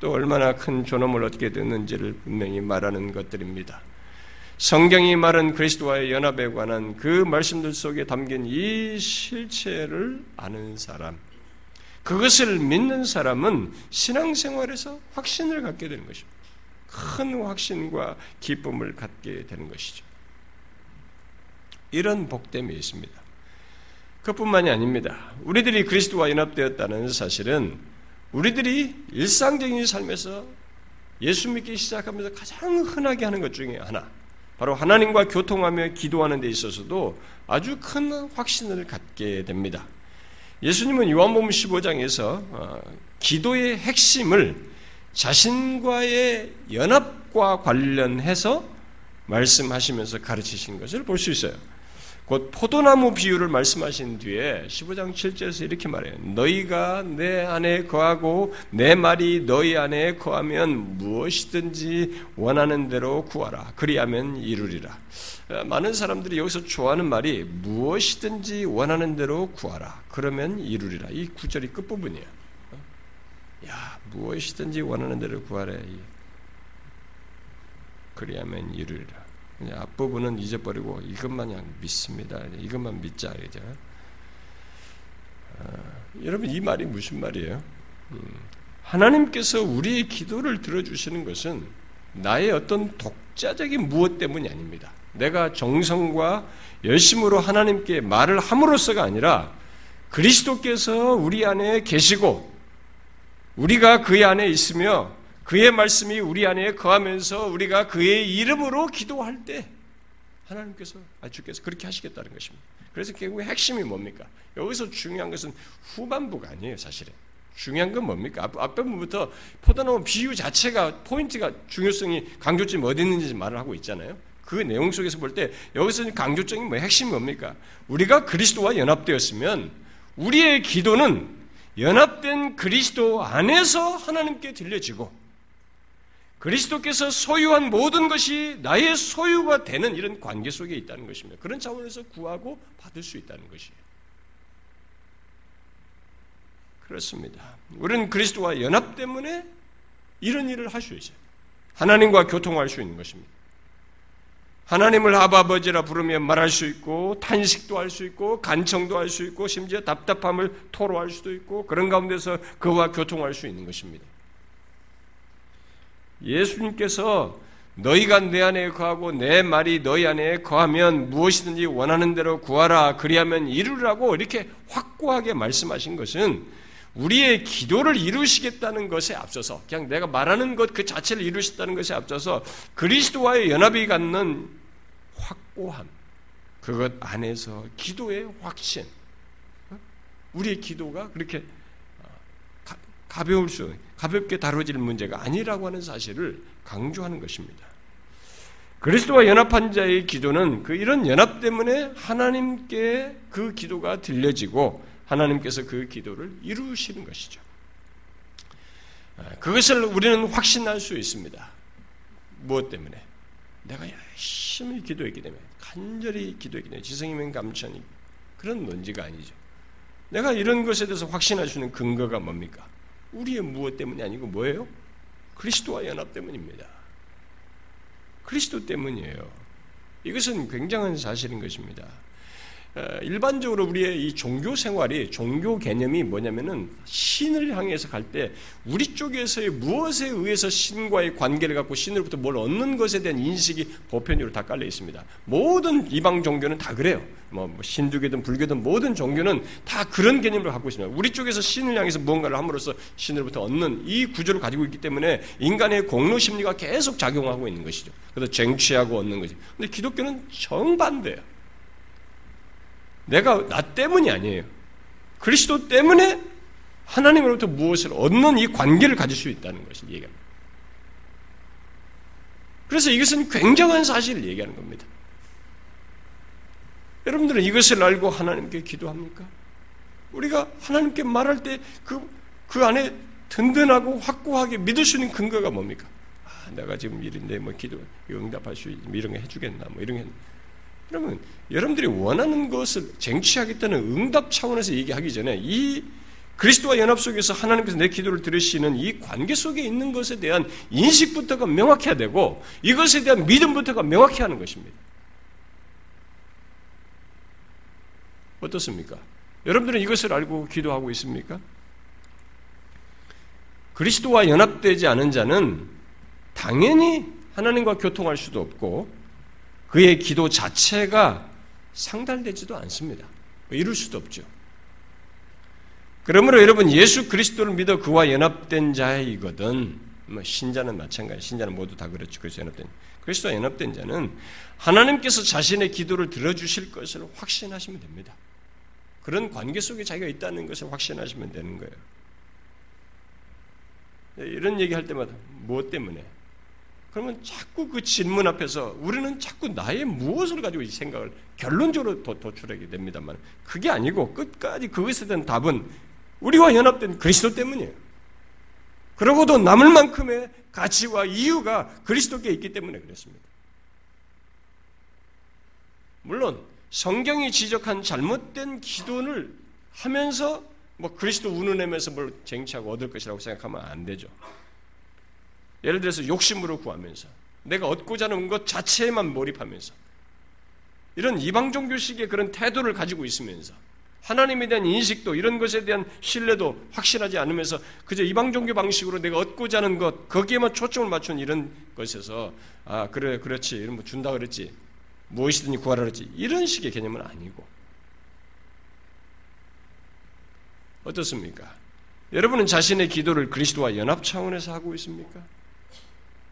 또 얼마나 큰 존엄을 얻게 됐는지를 분명히 말하는 것들입니다. 성경이 말한 그리스도와의 연합에 관한 그 말씀들 속에 담긴 이 실체를 아는 사람, 그것을 믿는 사람은 신앙생활에서 확신을 갖게 되는 것입니다. 큰 확신과 기쁨을 갖게 되는 것이죠. 이런 복됨이 있습니다. 그뿐만이 아닙니다. 우리들이 그리스도와 연합되었다는 사실은 우리들이 일상적인 삶에서 예수 믿기 시작하면서 가장 흔하게 하는 것 중에 하나, 바로 하나님과 교통하며 기도하는 데 있어서도 아주 큰 확신을 갖게 됩니다. 예수님은 요한복음 15장에서 어, 기도의 핵심을 자신과의 연합과 관련해서 말씀하시면서 가르치신 것을 볼 수 있어요. 곧 포도나무 비유를 말씀하신 뒤에 15장 7절에서 이렇게 말해요. 너희가 내 안에 거하고 내 말이 너희 안에 거하면 무엇이든지 원하는 대로 구하라. 그리하면 이루리라. 어, 많은 사람들이 여기서 좋아하는 말이 무엇이든지 원하는 대로 구하라. 그러면 이루리라. 이 구절이 끝부분이에요. 어? 야, 무엇이든지 원하는 대로 구하래. 그리하면 이루리라. 앞부분은 잊어버리고 이것만 그냥 믿습니다. 이것만 믿자 이죠. 여러분 이 말이 무슨 말이에요? 음, 하나님께서 우리의 기도를 들어주시는 것은 나의 어떤 독자적인 무엇 때문이 아닙니다. 내가 정성과 열심으로 하나님께 말을 함으로써가 아니라 그리스도께서 우리 안에 계시고 우리가 그의 안에 있으며 그의 말씀이 우리 안에 거하면서 우리가 그의 이름으로 기도할 때 하나님께서 아 주께서 그렇게 하시겠다는 것입니다. 그래서 결국 핵심이 뭡니까? 여기서 중요한 것은 후반부가 아니에요, 사실은. 중요한 건 뭡니까? 앞, 앞 부분부터 포도나무 비유 자체가 포인트가 중요성이 강조점이 어디 있는지 말을 하고 있잖아요. 그 내용 속에서 볼 때 여기서 강조적인 뭐 핵심이 뭡니까? 우리가 그리스도와 연합되었으면 우리의 기도는 연합된 그리스도 안에서 하나님께 들려지고 그리스도께서 소유한 모든 것이 나의 소유가 되는 이런 관계 속에 있다는 것입니다. 그런 차원에서 구하고 받을 수 있다는 것이에요. 그렇습니다. 우리는 그리스도와 연합 때문에 이런 일을 할 수 있어요. 하나님과 교통할 수 있는 것입니다. 하나님을 아버지라 부르며 말할 수 있고 탄식도 할 수 있고 간청도 할 수 있고 심지어 답답함을 토로할 수도 있고 그런 가운데서 그와 교통할 수 있는 것입니다. 예수님께서 너희가 내 안에 거하고 내 말이 너희 안에 거하면 무엇이든지 원하는 대로 구하라 그리하면 이루라고 이렇게 확고하게 말씀하신 것은 우리의 기도를 이루시겠다는 것에 앞서서 그냥 내가 말하는 것 그 자체를 이루시다는 것에 앞서서 그리스도와의 연합이 갖는 확고함 그것 안에서 기도의 확신 우리의 기도가 그렇게 가벼울 수, 가볍게 다뤄질 문제가 아니라고 하는 사실을 강조하는 것입니다. 그리스도와 연합한 자의 기도는 그 이런 연합 때문에 하나님께 그 기도가 들려지고 하나님께서 그 기도를 이루시는 것이죠. 그것을 우리는 확신할 수 있습니다. 무엇 때문에? 내가 열심히 기도했기 때문에, 간절히 기도했기 때문에, 지성이면 감천이 그런 논지가 아니죠. 내가 이런 것에 대해서 확신할 수 있는 근거가 뭡니까? 우리의 무엇 때문이 아니고 뭐예요? 그리스도와 연합 때문입니다. 그리스도 때문이에요. 이것은 굉장한 사실인 것입니다. 일반적으로 우리의 이 종교 생활이 종교 개념이 뭐냐면은 신을 향해서 갈 때 우리 쪽에서의 무엇에 의해서 신과의 관계를 갖고 신으로부터 뭘 얻는 것에 대한 인식이 보편적으로 다 깔려 있습니다. 모든 이방 종교는 다 그래요. 뭐, 뭐 신두교든 불교든 모든 종교는 다 그런 개념을 갖고 있습니다. 우리 쪽에서 신을 향해서 무언가를 함으로써 신으로부터 얻는 이 구조를 가지고 있기 때문에 인간의 공로 심리가 계속 작용하고 있는 것이죠. 그래서 쟁취하고 얻는 것이. 근데 기독교는 정반대예요. 내가 나 때문이 아니에요. 그리스도 때문에 하나님으로부터 무엇을 얻는 이 관계를 가질 수 있다는 것을 얘기합니다. 그래서 이것은 굉장한 사실을 얘기하는 겁니다. 여러분들은 이것을 알고 하나님께 기도합니까? 우리가 하나님께 말할 때 그, 그 안에 든든하고 확고하게 믿을 수 있는 근거가 뭡니까? 아, 내가 지금 일인데 뭐 기도 응답할 수 있는 이런 거 해주겠나 뭐 이런 게 그러면 여러분들이 원하는 것을 쟁취하겠다는 응답 차원에서 얘기하기 전에 이 그리스도와 연합 속에서 하나님께서 내 기도를 들으시는 이 관계 속에 있는 것에 대한 인식부터가 명확해야 되고 이것에 대한 믿음부터가 명확해 하는 것입니다. 어떻습니까? 여러분들은 이것을 알고 기도하고 있습니까? 그리스도와 연합되지 않은 자는 당연히 하나님과 교통할 수도 없고 그의 기도 자체가 상달되지도 않습니다. 이룰 수도 없죠. 그러므로 여러분 예수 그리스도를 믿어 그와 연합된 자이거든. 뭐 신자는 마찬가지. 신자는 모두 다 그렇죠. 그래서 연합된 그리스도와 연합된 자는 하나님께서 자신의 기도를 들어주실 것을 확신하시면 됩니다. 그런 관계 속에 자기가 있다는 것을 확신하시면 되는 거예요. 이런 얘기할 때마다 무엇 때문에? 그러면 자꾸 그 질문 앞에서 우리는 자꾸 나의 무엇을 가지고 이 생각을 결론적으로 도, 도출하게 됩니다만 그게 아니고 끝까지 그것에 대한 답은 우리와 연합된 그리스도 때문이에요. 그러고도 남을 만큼의 가치와 이유가 그리스도께 있기 때문에 그렇습니다. 물론 성경이 지적한 잘못된 기도를 하면서 뭐 그리스도 운운하면서 뭘 쟁취하고 얻을 것이라고 생각하면 안 되죠. 예를 들어서 욕심으로 구하면서 내가 얻고자 하는 것 자체에만 몰입하면서 이런 이방 종교식의 그런 태도를 가지고 있으면서 하나님에 대한 인식도 이런 것에 대한 신뢰도 확신하지 않으면서 그저 이방 종교 방식으로 내가 얻고자 하는 것 거기에만 초점을 맞춘 이런 것에서 아 그래 그렇지 이런 뭐 준다 그랬지 무엇이든지 구하라 그랬지 이런 식의 개념은 아니고 어떻습니까? 여러분은 자신의 기도를 그리스도와 연합 차원에서 하고 있습니까?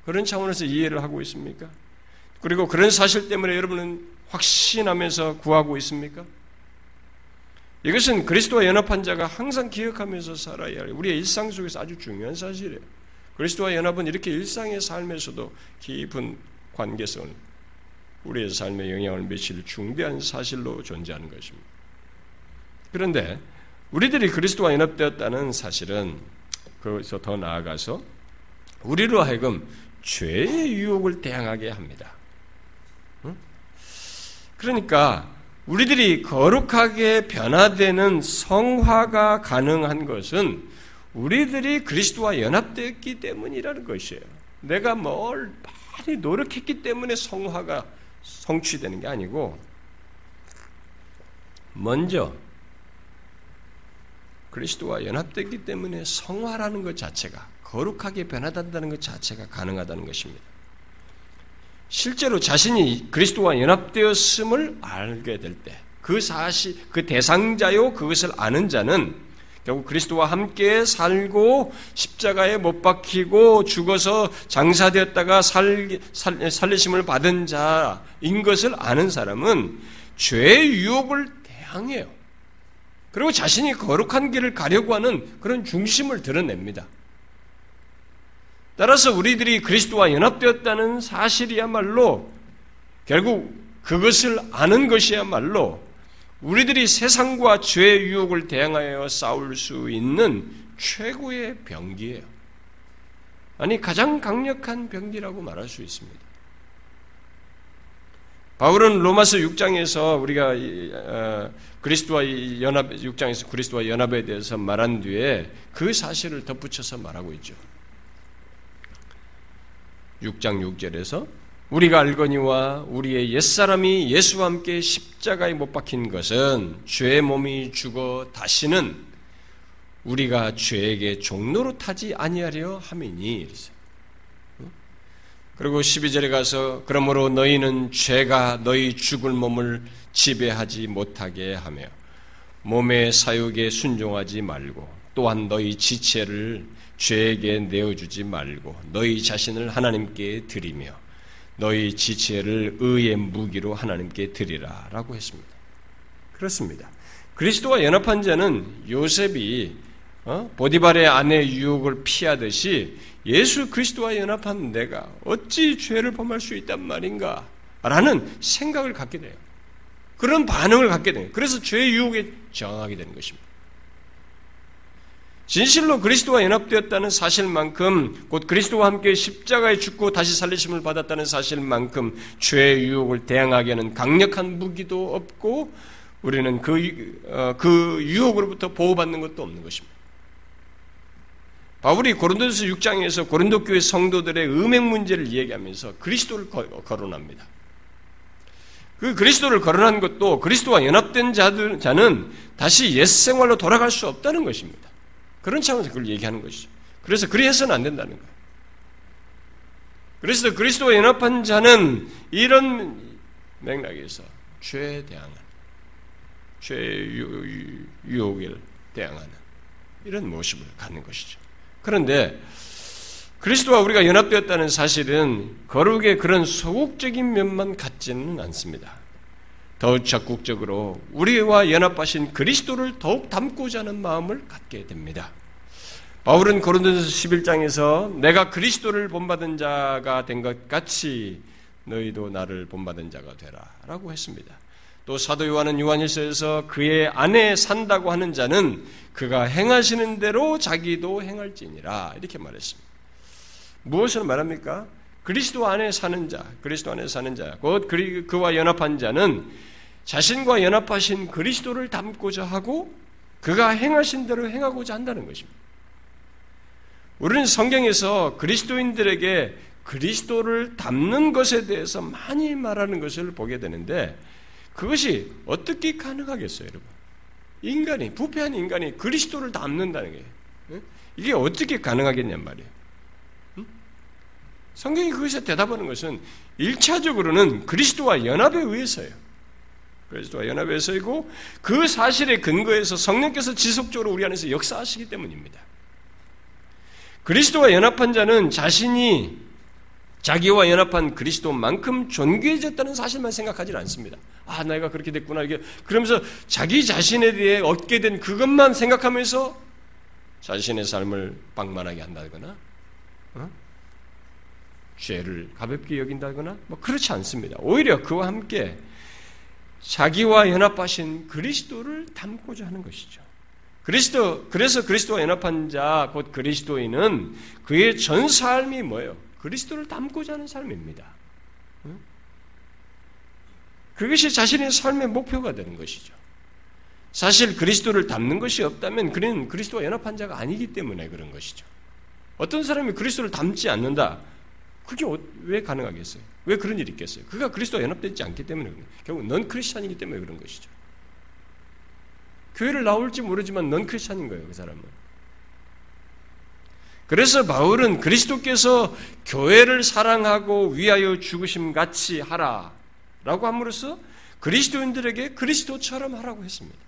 그런 차원에서 이해를 하고 있습니까? 그리고 그런 사실 때문에 여러분은 확신하면서 구하고 있습니까? 이것은 그리스도와 연합한 자가 항상 기억하면서 살아야 할 우리의 일상 속에서 아주 중요한 사실이에요. 그리스도와 연합은 이렇게 일상의 삶에서도 깊은 관계성을 우리의 삶에 영향을 미칠 중대한 사실로 존재하는 것입니다. 그런데 우리들이 그리스도와 연합되었다는 사실은 거기서 더 나아가서 우리로 하여금 죄의 유혹을 대항하게 합니다. 그러니까 우리들이 거룩하게 변화되는 성화가 가능한 것은 우리들이 그리스도와 연합되었기 때문이라는 것이에요. 내가 뭘 많이 노력했기 때문에 성화가 성취되는 게 아니고 먼저 그리스도와 연합됐기 때문에 성화라는 것 자체가 거룩하게 변화된다는 것 자체가 가능하다는 것입니다. 실제로 자신이 그리스도와 연합되었음을 알게 될 때, 그 사실, 그 대상자요, 그것을 아는 자는 결국 그리스도와 함께 살고 십자가에 못 박히고 죽어서 장사되었다가 살, 살, 살리심을 받은 자인 것을 아는 사람은 죄의 유혹을 대항해요. 그리고 자신이 거룩한 길을 가려고 하는 그런 중심을 드러냅니다. 따라서 우리들이 그리스도와 연합되었다는 사실이야말로 결국 그것을 아는 것이야말로 우리들이 세상과 죄의 유혹을 대항하여 싸울 수 있는 최고의 병기예요. 아니 가장 강력한 병기라고 말할 수 있습니다. 바울은 로마서 6장에서 우리가 어, 그리스도와 연합 6장에서 그리스도와 연합에 대해서 말한 뒤에 그 사실을 덧붙여서 말하고 있죠. 6장 6절에서 우리가 알거니와 우리의 옛사람이 예수와 함께 십자가에 못 박힌 것은 죄의 몸이 죽어 다시는 우리가 죄에게 종로로 타지 아니하려 함이니 그리고 12절에 가서 그러므로 너희는 죄가 너희 죽을 몸을 지배하지 못하게 하며 몸의 사육에 순종하지 말고 또한 너희 지체를 죄에게 내어주지 말고 너희 자신을 하나님께 드리며 너희 지체를 의의 무기로 하나님께 드리라 라고 했습니다. 그렇습니다. 그리스도와 연합한 자는 요셉이 어? 보디발의 아내 유혹을 피하듯이 예수 그리스도와 연합한 내가 어찌 죄를 범할 수 있단 말인가? 라는 생각을 갖게 돼요. 그런 반응을 갖게 돼요. 그래서 죄의 유혹에 저항하게 되는 것입니다. 진실로 그리스도와 연합되었다는 사실만큼 곧 그리스도와 함께 십자가에 죽고 다시 살리심을 받았다는 사실만큼 죄의 유혹을 대항하게 하는 강력한 무기도 없고 우리는 그, 어, 그 유혹으로부터 보호받는 것도 없는 것입니다. 바울이 고린도서 6장에서 고린도 교회 성도들의 음행 문제를 얘기하면서 그리스도를 거론합니다. 그 그리스도를 거론한 것도 그리스도와 연합된 자들, 자는 다시 옛 생활로 돌아갈 수 없다는 것입니다. 그런 차원에서 그걸 얘기하는 것이죠. 그래서 그리해서는 안 된다는 거예요. 그래서 그리스도와 연합한 자는 이런 맥락에서 죄에 대항하는, 죄의 유혹을 대항하는 이런 모습을 갖는 것이죠. 그런데 그리스도와 우리가 연합되었다는 사실은 거룩의 그런 소극적인 면만 갖지는 않습니다. 더 적극적으로 우리와 연합하신 그리스도를 더욱 담고자 하는 마음을 갖게 됩니다. 바울은 고린도서 11장에서 내가 그리스도를 본받은 자가 된 것 같이 너희도 나를 본받은 자가 되라라고 했습니다. 또 사도 요한은 요한일서에서 그의 안에 산다고 하는 자는 그가 행하시는 대로 자기도 행할지니라 이렇게 말했습니다. 무엇을 말합니까? 그리스도 안에 사는 자, 그리스도 안에 사는 자, 곧 그와 연합한 자는 자신과 연합하신 그리스도를 담고자 하고 그가 행하신 대로 행하고자 한다는 것입니다. 우리는 성경에서 그리스도인들에게 그리스도를 담는 것에 대해서 많이 말하는 것을 보게 되는데 그것이 어떻게 가능하겠어요, 여러분? 인간이 부패한 인간이 그리스도를 닮는다는 게 이게 어떻게 가능하겠냔 말이에요. 성경이 그것에 대답하는 것은 1차적으로는 그리스도와 연합에 의해서예요. 그리스도와 연합에 의해서이고 그 사실에 근거해서 성령께서 지속적으로 우리 안에서 역사하시기 때문입니다. 그리스도와 연합한 자는 자신이 자기와 연합한 그리스도만큼 존귀해졌다는 사실만 생각하지 않습니다. 아, 내가 그렇게 됐구나. 이게 그러면서 자기 자신에 대해 얻게 된 그것만 생각하면서 자신의 삶을 방만하게 한다거나, 어? 죄를 가볍게 여긴다거나, 뭐 그렇지 않습니다. 오히려 그와 함께 자기와 연합하신 그리스도를 담고자 하는 것이죠. 그리스도, 그래서 그리스도와 연합한 자, 곧 그리스도인은 그의 전 삶이 뭐예요? 그리스도를 담고자 하는 삶입니다. 그것이 자신의 삶의 목표가 되는 것이죠. 사실 그리스도를 담는 것이 없다면 그는 그리스도와 연합한 자가 아니기 때문에 그런 것이죠. 어떤 사람이 그리스도를 담지 않는다. 그게 어, 왜 가능하겠어요? 왜 그런 일이 있겠어요? 그가 그리스도와 연합되지 않기 때문에 그런 결국 넌 크리스찬이기 때문에 그런 것이죠. 교회를 나올지 모르지만 넌 크리스찬인 거예요, 그 사람은. 그래서 바울은 그리스도께서 교회를 사랑하고 위하여 죽으심 같이 하라 라고 함으로써 그리스도인들에게 그리스도처럼 하라고 했습니다.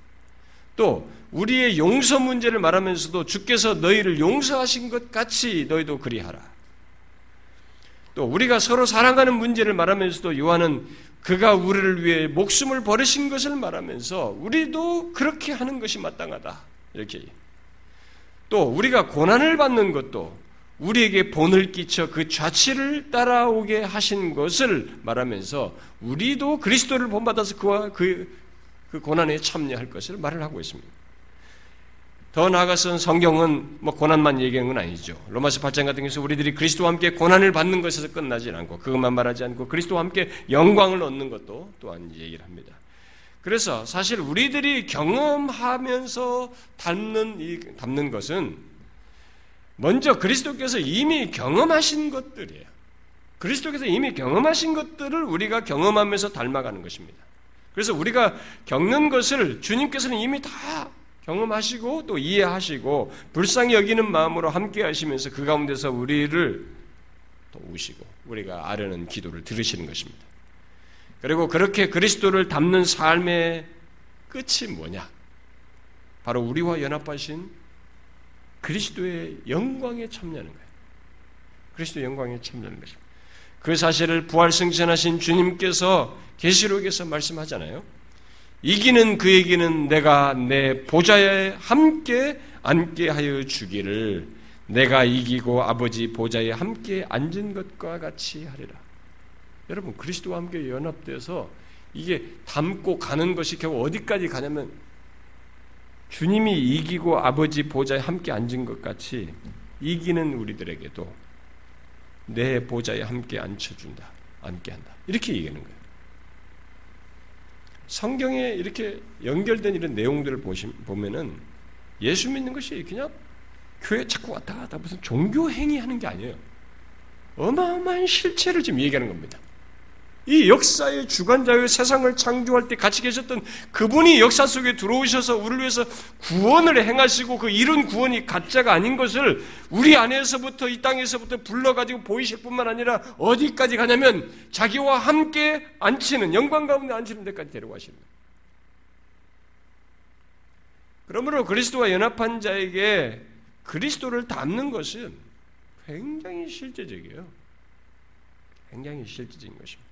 또 우리의 용서 문제를 말하면서도 주께서 너희를 용서하신 것 같이 너희도 그리하라. 또 우리가 서로 사랑하는 문제를 말하면서도 요한은 그가 우리를 위해 목숨을 버리신 것을 말하면서 우리도 그렇게 하는 것이 마땅하다. 이렇게. 또 우리가 고난을 받는 것도 우리에게 본을 끼쳐 그 좌치를 따라오게 하신 것을 말하면서 우리도 그리스도를 본받아서 그와 그, 그 고난에 참여할 것을 말을 하고 있습니다. 더 나아가서는 성경은 뭐 고난만 얘기하는 건 아니죠. 로마서 8장 같은 경우서 우리들이 그리스도와 함께 고난을 받는 것에서 끝나지 않고 그것만 말하지 않고 그리스도와 함께 영광을 얻는 것도 또한 얘기를 합니다. 그래서 사실 우리들이 경험하면서 담는 이 담는 것은 먼저 그리스도께서 이미 경험하신 것들이에요. 그리스도께서 이미 경험하신 것들을 우리가 경험하면서 닮아가는 것입니다. 그래서 우리가 겪는 것을 주님께서는 이미 다 경험하시고 또 이해하시고 불쌍히 여기는 마음으로 함께 하시면서 그 가운데서 우리를 도우시고 우리가 아뢰는 기도를 들으시는 것입니다. 그리고 그렇게 그리스도를 담는 삶의 끝이 뭐냐? 바로 우리와 연합하신 그리스도의 영광에 참여하는 거예요. 그리스도의 영광에 참여하는 것입니다. 그 사실을 부활 승천하신 주님께서 계시록에서 말씀하잖아요. 이기는 그에게는 내가 내 보좌에 함께 앉게 하여 주기를 내가 이기고 아버지 보좌에 함께 앉은 것과 같이 하리라. 여러분 그리스도와 함께 연합돼서 이게 담고 가는 것이 결국 어디까지 가냐면 주님이 이기고 아버지 보좌에 함께 앉은 것 같이 이기는 우리들에게도 내 보좌에 함께 앉혀준다. 앉게 한다. 이렇게 얘기하는 거예요. 성경에 이렇게 연결된 이런 내용들을 보면은 예수 믿는 것이 그냥 교회 자꾸 왔다 갔다 무슨 종교 행위 하는 게 아니에요. 어마어마한 실체를 지금 얘기하는 겁니다. 이 역사의 주관자의 세상을 창조할 때 같이 계셨던 그분이 역사 속에 들어오셔서 우리를 위해서 구원을 행하시고 그 이룬 구원이 가짜가 아닌 것을 우리 안에서부터 이 땅에서부터 불러가지고 보이실 뿐만 아니라 어디까지 가냐면 자기와 함께 앉히는 영광 가운데 앉히는 데까지 데려가시는. 그러므로 그리스도와 연합한 자에게 그리스도를 담는 것은 굉장히 실제적이에요. 굉장히 실제적인 것입니다.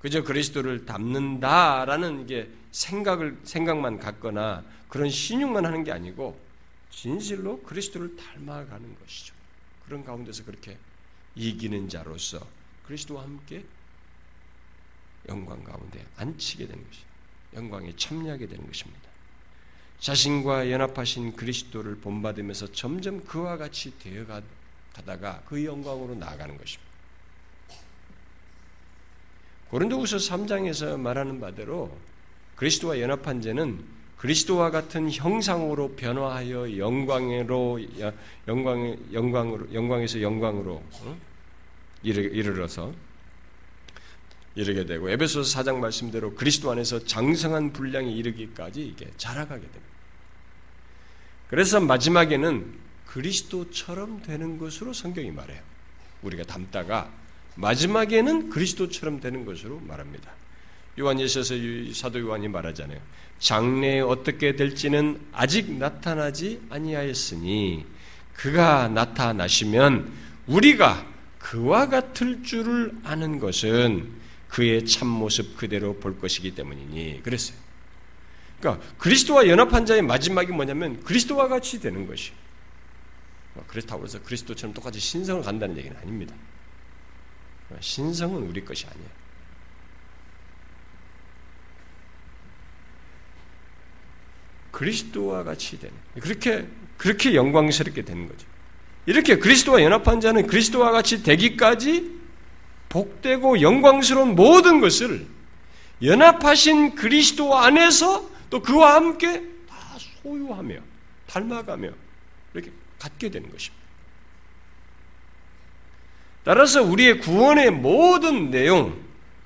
그저 그리스도를 담는다라는 게 생각을 생각만 갖거나 그런 신용만 하는 게 아니고 진실로 그리스도를 닮아가는 것이죠. 그런 가운데서 그렇게 이기는 자로서 그리스도와 함께 영광 가운데 앉히게 되는 것이 영광에 참여하게 되는 것입니다. 자신과 연합하신 그리스도를 본받으면서 점점 그와 같이 되어 가다가 그 영광으로 나아가는 것입니다. 고린도후서 3장에서 말하는 바대로 그리스도와 연합한 자는 그리스도와 같은 형상으로 변화하여 영광으로 영광 영광으로 영광에서 영광으로 어? 이르러서 이르게 되고 에베소서 4장 말씀대로 그리스도 안에서 장성한 분량에 이르기까지 이게 자라가게 됩니다. 그래서 마지막에는 그리스도처럼 되는 것으로 성경이 말해요. 우리가 담다가 마지막에는 그리스도처럼 되는 것으로 말합니다. 요한일서에서 사도 요한이 말하잖아요. 장래에 어떻게 될지는 아직 나타나지 아니하였으니 그가 나타나시면 우리가 그와 같을 줄을 아는 것은 그의 참모습 그대로 볼 것이기 때문이니 그랬어요. 그러니까 그리스도와 연합한 자의 마지막이 뭐냐면 그리스도와 같이 되는 것이. 뭐 그렇다고 해서 그리스도처럼 똑같이 신성을 간다는 얘기는 아닙니다. 신성은 우리 것이 아니에요. 그리스도와 같이 되는 그렇게 그렇게 영광스럽게 되는 거죠. 이렇게 그리스도와 연합한 자는 그리스도와 같이 되기까지 복되고 영광스러운 모든 것을 연합하신 그리스도 안에서 또 그와 함께 다 소유하며 닮아가며 이렇게 갖게 되는 것입니다. 따라서 우리의 구원의 모든 내용,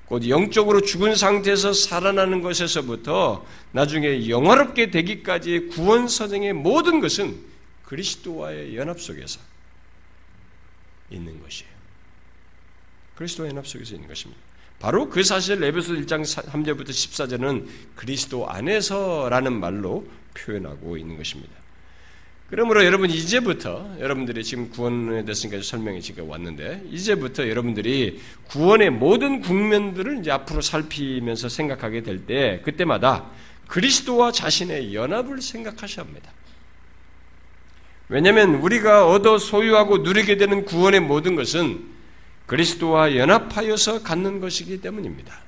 곧 영적으로 죽은 상태에서 살아나는 것에서부터 나중에 영화롭게 되기까지의 구원 사정의 모든 것은 그리스도와의 연합 속에서 있는 것이에요. 그리스도와 연합 속에서 있는 것입니다. 바로 그 사실을 에베소 1장 3절부터 14절은 그리스도 안에서라는 말로 표현하고 있는 것입니다. 그러므로 여러분 이제부터 여러분들이 지금 구원에 대해서 설명이 지금 왔는데 이제부터 여러분들이 구원의 모든 국면들을 이제 앞으로 살피면서 생각하게 될 때 그때마다 그리스도와 자신의 연합을 생각하셔야 합니다. 왜냐하면 우리가 얻어 소유하고 누리게 되는 구원의 모든 것은 그리스도와 연합하여서 갖는 것이기 때문입니다.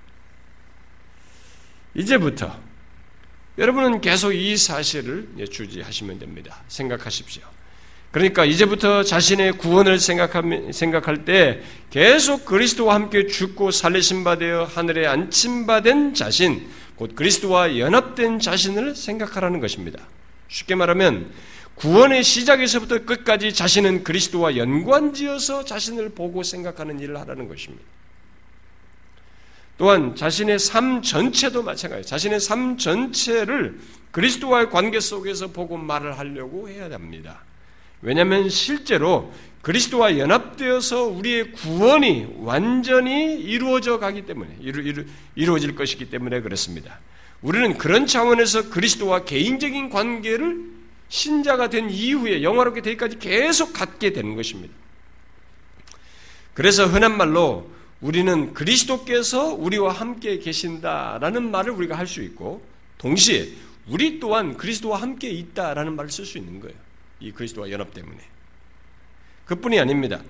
이제부터 여러분은 계속 이 사실을 주지하시면 됩니다. 생각하십시오. 그러니까 이제부터 자신의 구원을 생각할 때 계속 그리스도와 함께 죽고 살리신 바 되어 하늘에 안침받은 자신, 곧 그리스도와 연합된 자신을 생각하라는 것입니다. 쉽게 말하면 구원의 시작에서부터 끝까지 자신은 그리스도와 연관지어서 자신을 보고 생각하는 일을 하라는 것입니다. 또한 자신의 삶 전체도 마찬가지. 자신의 삶 전체를 그리스도와의 관계 속에서 보고 말을 하려고 해야 합니다. 왜냐하면 실제로 그리스도와 연합되어서 우리의 구원이 완전히 이루어져 가기 때문에 이루, 이루, 이루어질 것이기 때문에 그렇습니다. 우리는 그런 차원에서 그리스도와 개인적인 관계를 신자가 된 이후에 영화롭게 되기까지 계속 갖게 되는 것입니다. 그래서 흔한 말로 우리는 그리스도께서 우리와 함께 계신다라는 말을 우리가 할 수 있고 동시에 우리 또한 그리스도와 함께 있다라는 말을 쓸 수 있는 거예요. 이 그리스도와 연합 때문에. 그뿐이 아닙니다.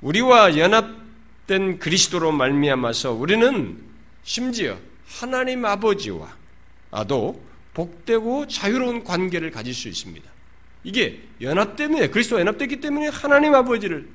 우리와 연합된 그리스도로 말미암아서 우리는 심지어 하나님 아버지와 아도 복되고 자유로운 관계를 가질 수 있습니다. 이게 연합 때문에 그리스도와 연합됐기 때문에 하나님 아버지를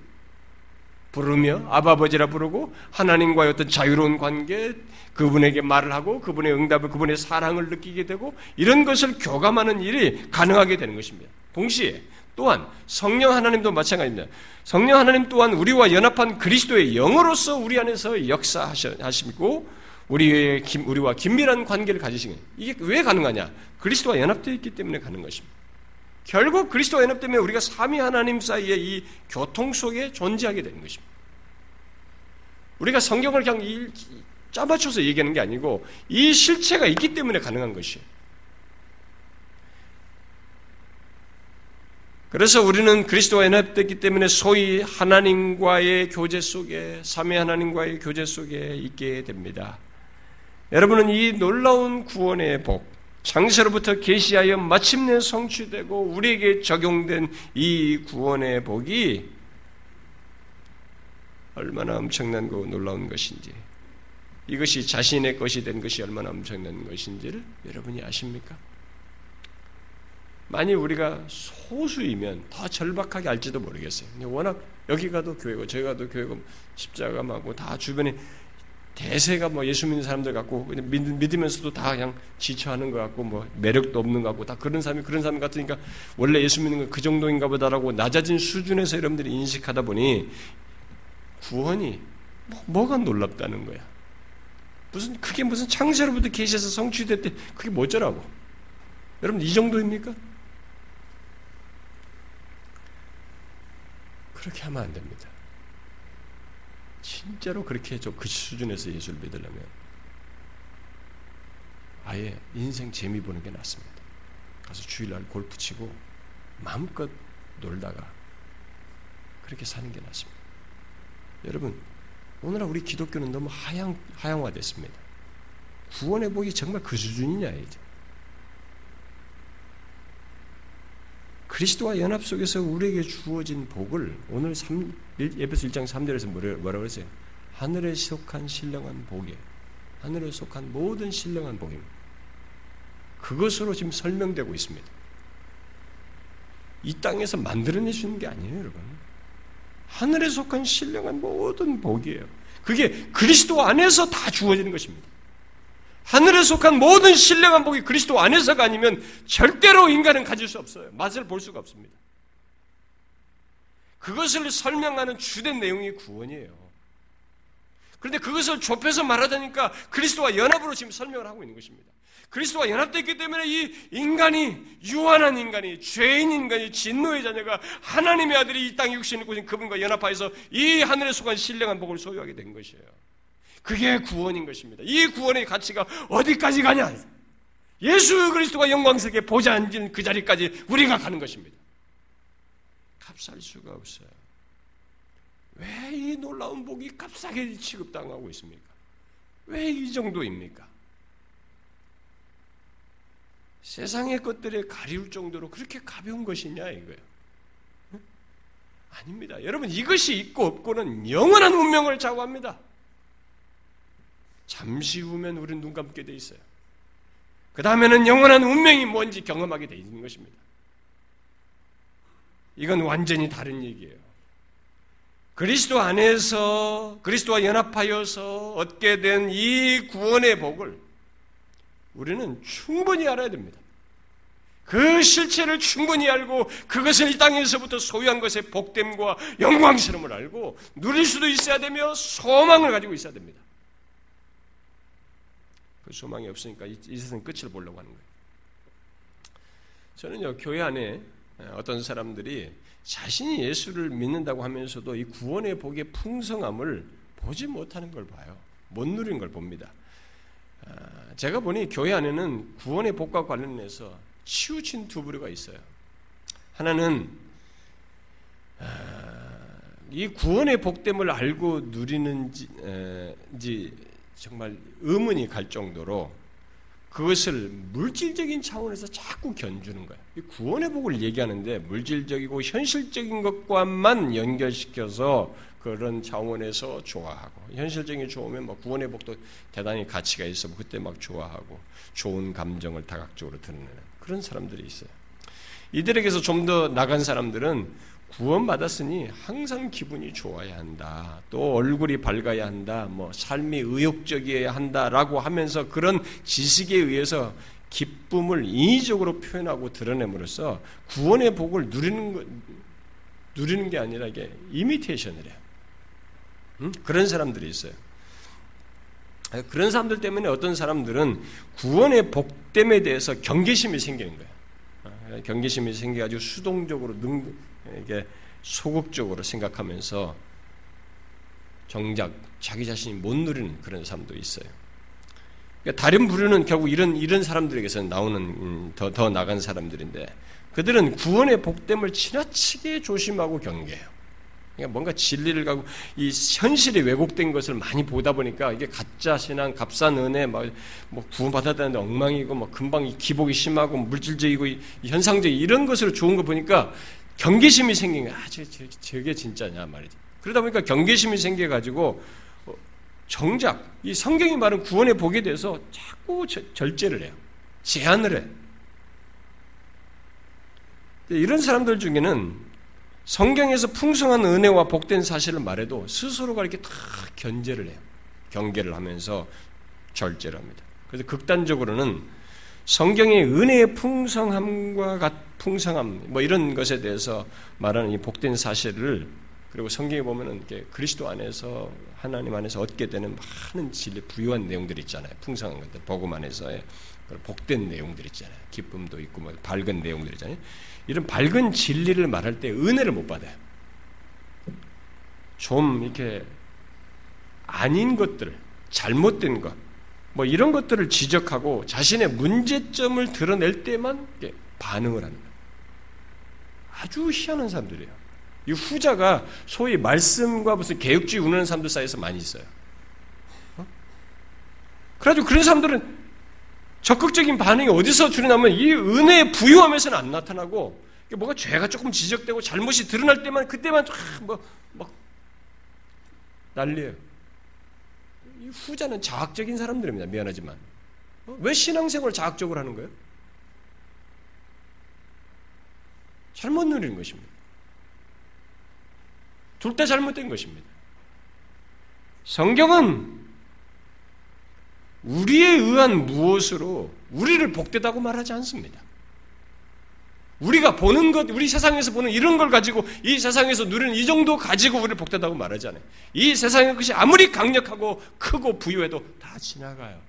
부르며 아버지라 부르고 하나님과의 어떤 자유로운 관계 그분에게 말을 하고 그분의 응답을 그분의 사랑을 느끼게 되고 이런 것을 교감하는 일이 가능하게 되는 것입니다. 동시에 또한 성령 하나님도 마찬가지입니다. 성령 하나님 또한 우리와 연합한 그리스도의 영으로서 우리 안에서 역사하시고 우리의 우리와 긴밀한 관계를 거예요. 이게 왜 가능하냐? 그리스도와 연합되어 있기 때문에 가는 것입니다. 결국 그리스도와 연합 때문에 우리가 삼위 하나님 사이의 이 교통 속에 존재하게 되는 것입니다. 우리가 성경을 그냥 짜맞춰서 얘기하는 게 아니고 이 실체가 있기 때문에 가능한 것이에요. 그래서 우리는 그리스도와 연합됐기 때문에 소위 하나님과의 교제 속에 삼위 하나님과의 교제 속에 있게 됩니다. 여러분은 이 놀라운 구원의 복, 창세로부터 계시하여 마침내 성취되고 우리에게 적용된 이 구원의 복이 얼마나 엄청난 고 놀라운 것인지 이것이 자신의 것이 된 것이 얼마나 엄청난 것인지를 여러분이 아십니까? 만일 우리가 소수이면 더 절박하게 알지도 모르겠어요. 워낙 여기 가도 교회고 저기 가도 교회고 십자가 많고 다 주변에 대세가 뭐 예수 믿는 사람들 같고 믿으면서도 다 그냥 지쳐하는 것 같고 뭐 매력도 없는 것 같고 다 그런 사람이 그런 사람 같으니까 원래 예수 믿는 건 그 정도인가 보다라고 낮아진 수준에서 여러분들이 인식하다 보니 구원이 뭐, 가 놀랍다는 거야. 무슨 그게 무슨 창세로부터 계시에서 성취됐대 그게 뭐더라고? 여러분 이 정도입니까? 그렇게 하면 안 됩니다. 진짜로 그렇게 좀그 수준에서 예수를 믿으려면 아예 인생 재미 보는 게 낫습니다. 가서 주일날 골프 치고 마음껏 놀다가 그렇게 사는 게 낫습니다. 여러분, 오늘날 우리 기독교는 너무 하향, 하향화됐습니다. 구원의 복이 정말 그 수준이냐, 이제. 그리스도와 연합 속에서 우리에게 주어진 복을 오늘 3, 예배서 1장 3절에서 뭐라고 그랬어요? 하늘에 속한 신령한 복에 하늘에 속한 모든 신령한 복입니다. 그것으로 지금 설명되고 있습니다. 이 땅에서 있는 게 아니에요, 여러분. 하늘에 속한 신령한 모든 복이에요. 그게 그리스도 안에서 다 주어지는 것입니다. 하늘에 속한 모든 신령한 복이 그리스도 안에서가 아니면 절대로 인간은 가질 수 없어요. 맛을 볼 수가 없습니다. 그것을 설명하는 주된 내용이 구원이에요. 그런데 그것을 좁혀서 말하자니까 그리스도와 연합으로 지금 설명을 하고 있는 것입니다. 그리스도와 연합되기 때문에 이 인간이 유한한 인간이 죄인 인간이 진노의 자녀가 하나님의 아들이 이 땅에 육신을 입고 그분과 연합하여서 이 하늘에 속한 신령한 복을 소유하게 된 것이에요. 그게 구원인 것입니다. 이 구원의 가치가 어디까지 가냐? 예수 그리스도가 영광스럽게 보좌 앉은 그 자리까지 우리가 가는 것입니다. 값살 수가 없어요. 왜 이 놀라운 복이 값싸게 취급당하고 있습니까? 왜 이 정도입니까? 세상의 것들에 가리울 정도로 그렇게 가벼운 것이냐 이거예요. 아닙니다. 여러분 이것이 있고 없고는 영원한 운명을 좌우합니다. 잠시 후면 우리는 눈 감게 돼 있어요. 그 다음에는 영원한 운명이 뭔지 경험하게 돼 있는 것입니다. 이건 완전히 다른 얘기예요. 그리스도 안에서 그리스도와 연합하여서 얻게 된 이 구원의 복을 우리는 충분히 알아야 됩니다. 그 실체를 충분히 알고 그것을 이 땅에서부터 소유한 것의 복됨과 영광스러움을 알고 누릴 수도 있어야 되며 소망을 가지고 있어야 됩니다. 그 소망이 없으니까 이, 이 세상 끝을 보려고 하는 거예요. 저는요 교회 안에 어떤 사람들이 자신이 예수를 믿는다고 하면서도 이 구원의 복의 풍성함을 보지 못하는 걸 봐요. 못 누린 걸 봅니다. 아, 제가 보니 교회 안에는 구원의 복과 관련해서 치우친 두 부류가 있어요. 하나는 아, 이 구원의 복됨을 알고 누리는지 정말 의문이 갈 정도로 그것을 물질적인 차원에서 자꾸 견주는 거예요. 구원의 복을 얘기하는데 물질적이고 현실적인 것과만 연결시켜서 그런 차원에서 좋아하고 현실적인 좋으면 뭐 구원의 복도 대단히 가치가 있어 그때 막 좋아하고 좋은 감정을 다각적으로 드러내는 그런 사람들이 있어요. 이들에게서 좀 더 나간 사람들은 구원받았으니 항상 기분이 좋아야 한다. 또 얼굴이 밝아야 한다. 뭐 삶이 의욕적이어야 한다라고 하면서 그런 지식에 의해서 기쁨을 인위적으로 표현하고 드러냄으로써 구원의 복을 누리는 것, 누리는 게 아니라 이게 이미테이션을 해요. 응? 그런 사람들이 있어요. 그런 사람들 때문에 어떤 사람들은 구원의 복됨에 대해서 경계심이 생기는 거예요. 어, 경계심이 생겨가지고 수동적으로 능, 이게 소극적으로 생각하면서 정작 자기 자신이 못 누리는 그런 사람도 있어요. 그러니까 다른 부류는 결국 이런 이런 사람들에게서 나오는 더더 음, 더 나간 사람들인데 그들은 구원의 복됨을 지나치게 조심하고 경계해요. 그러니까 뭔가 진리를 가고 이 현실이 왜곡된 것을 많이 보다 보니까 이게 가짜 신앙, 값싼 은혜, 막 뭐 구원받았다는데 엉망이고, 뭐 금방 기복이 심하고 물질적이고 현상적 이런 것으로 좋은 거 보니까 경계심이 생긴 거야. 아, 저, 저, 저게 진짜냐 말이지. 그러다 보니까 경계심이 생겨가지고 어, 정작 이 성경이 말하는 구원의 복에 대해서 자꾸 절제를 해요. 제한을 해. 이런 사람들 중에는 성경에서 풍성한 은혜와 복된 사실을 말해도 스스로가 이렇게 다 견제를 해요. 경계를 하면서 절제를 합니다. 그래서 극단적으로는 성경의 은혜의 풍성함과 같 풍성함 뭐 이런 것에 대해서 말하는 이 복된 사실을 그리고 성경에 보면은 그리스도 안에서 하나님 안에서 얻게 되는 많은 진리 부유한 내용들이 있잖아요. 풍성한 것들, 복음 안에서의 복된 내용들 있잖아요. 기쁨도 있고 뭐 밝은 내용들 있잖아요. 이런 밝은 진리를 말할 때 은혜를 못 받아요. 좀 이렇게 아닌 것들, 잘못된 것, 뭐 이런 것들을 지적하고 자신의 문제점을 드러낼 때만 반응을 거예요. 아주 희한한 사람들이에요. 이 후자가 소위 말씀과 무슨 개혁주의 운하는 사람들 사이에서 많이 있어요. 어? 그래가지고 그런 사람들은 적극적인 반응이 어디서 드러나면 이 은혜의 부유함에서는 안 나타나고 뭐가 죄가 조금 지적되고 잘못이 드러날 때만 그때만 뭐 막 난리예요. 이 후자는 자학적인 사람들입니다. 미안하지만 어? 왜 신앙생활을 자학적으로 하는 거예요? 잘못 누리는 것입니다. 둘 다 잘못된 것입니다. 성경은 우리에 의한 무엇으로 우리를 복되다고 말하지 않습니다. 우리가 보는 것, 우리 세상에서 보는 이런 걸 가지고 이 세상에서 누리는 이 정도 가지고 우리를 복되다고 말하지 않아요. 이 세상의 것이 아무리 강력하고 크고 부유해도 다 지나가요.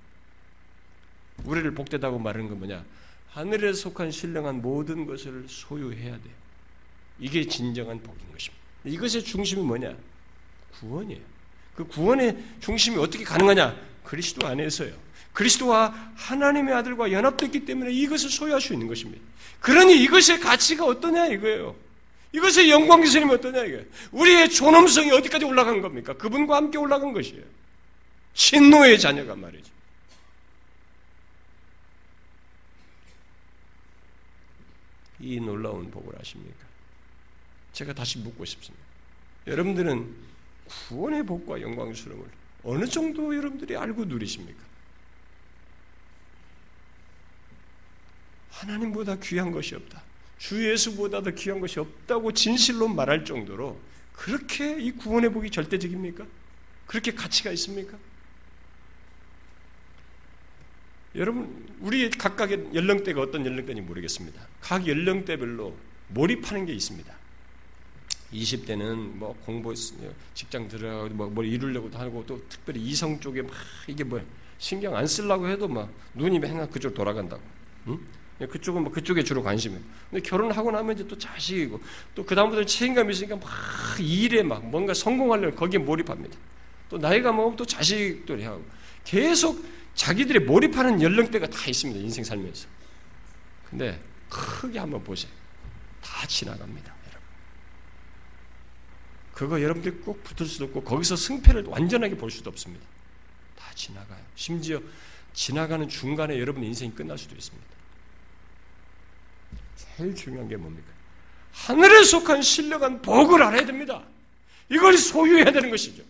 우리를 복되다고 말하는 건 뭐냐? 하늘에 속한 신령한 모든 것을 소유해야 돼. 이게 진정한 복인 것입니다. 이것의 중심이 뭐냐? 구원이에요. 그 구원의 중심이 어떻게 가능하냐? 그리스도 안에서요. 그리스도와 하나님의 아들과 연합됐기 때문에 이것을 소유할 수 있는 것입니다. 그러니 이것의 가치가 어떠냐 이거예요. 이것의 영광스러움이 어떠냐 이거예요. 우리의 존엄성이 어디까지 올라간 겁니까? 그분과 함께 올라간 것이에요. 신노의 자녀가 말이죠. 이 놀라운 복을 아십니까? 제가 다시 묻고 싶습니다. 여러분들은 구원의 복과 영광스러움을 어느 정도 여러분들이 알고 누리십니까? 하나님보다 귀한 것이 없다. 주 예수보다 더 귀한 것이 없다고 진실로 말할 정도로 그렇게 이 구원의 복이 절대적입니까? 그렇게 가치가 있습니까? 여러분, 우리 각각의 연령대가 어떤 연령대인지 모르겠습니다. 각 연령대별로 몰입하는 게 있습니다. 20대는 뭐 공부, 직장 들어가고 뭐, 뭘 이루려고도 하고 또 특별히 이성 쪽에 막 이게 뭐 신경 안 쓰려고 해도 막 눈이 맨날 그쪽 돌아간다고. 응? 그쪽은 뭐 그쪽에 주로 관심이. 근데 결혼하고 나면 이제 또 자식이고 또 그 다음부터 책임감이 있으니까 막 일에 막 뭔가 성공하려면 거기에 몰입합니다. 또 나이가 먹으면 또 자식들이 하고 계속 자기들이 몰입하는 연령대가 다 있습니다. 인생 살면서. 근데 크게 한번 보세요. 다 지나갑니다. 그거 여러분들이 꼭 붙을 수도 없고 거기서 승패를 완전하게 볼 수도 없습니다. 다 지나가요. 심지어 지나가는 중간에 여러분 인생이 끝날 수도 있습니다. 제일 중요한 게 뭡니까? 하늘에 속한 신령한 복을 알아야 됩니다. 이걸 소유해야 되는 것이죠.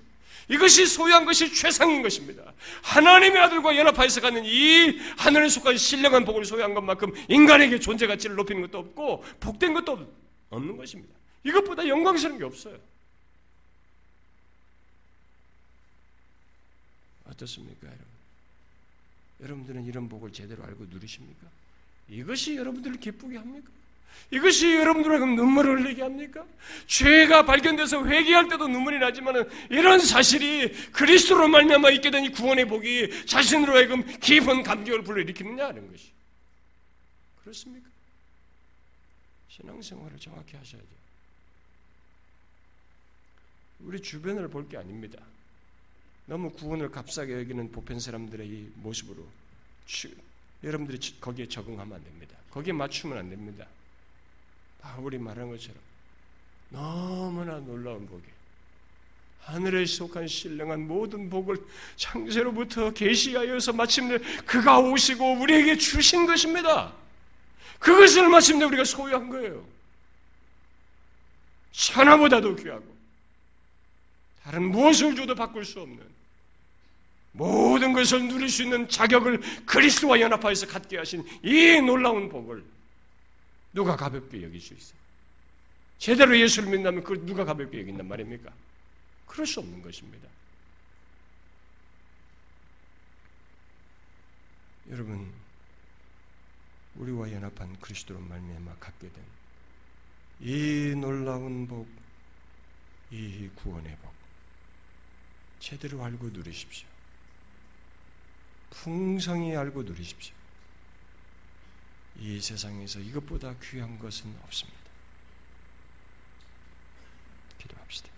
이것이 소유한 것이 최상인 것입니다. 하나님의 아들과 연합하여서 갖는 이 하늘에 속한 신령한 복을 소유한 것만큼 인간에게 존재 가치를 높이는 것도 없고 복된 것도 없는 것입니다. 이것보다 영광스러운 게 없어요. 어떻습니까, 여러분? 여러분들은 이런 복을 제대로 알고 누리십니까? 이것이 여러분들을 기쁘게 합니까? 이것이 여러분들에게 눈물을 흘리게 합니까? 죄가 발견돼서 회개할 때도 눈물이 나지만 이런 사실이 그리스도로 말미암아 있게 된 이 구원의 복이 자신으로 하여금 깊은 감격을 불러일으키느냐 하는 것이 그렇습니까? 신앙생활을 정확히 하셔야죠. 우리 주변을 볼 게 아닙니다. 너무 구원을 값싸게 여기는 보편 사람들의 이 모습으로 여러분들이 거기에 적응하면 안 됩니다. 거기에 맞추면 안 됩니다. 바울이 말한 것처럼 너무나 놀라운 복이 하늘에 속한 신령한 모든 복을 창세로부터 계시하여서 마침내 그가 오시고 우리에게 주신 것입니다. 그것을 마침내 우리가 소유한 거예요. 천하보다도 귀하고 다른 무엇을 줘도 바꿀 수 없는 모든 것을 누릴 수 있는 자격을 그리스도와 연합하여서 갖게 하신 이 놀라운 복을 누가 가볍게 여길 수 있어요? 제대로 예수를 믿는다면 그걸 누가 가볍게 여긴단 말입니까? 그럴 수 없는 것입니다. 여러분, 우리와 연합한 그리스도로 말미암아 갖게 된 이 놀라운 복, 이 구원의 복 제대로 알고 누리십시오. 풍성히 알고 누리십시오. 이 세상에서 이것보다 귀한 것은 없습니다. 기도합시다.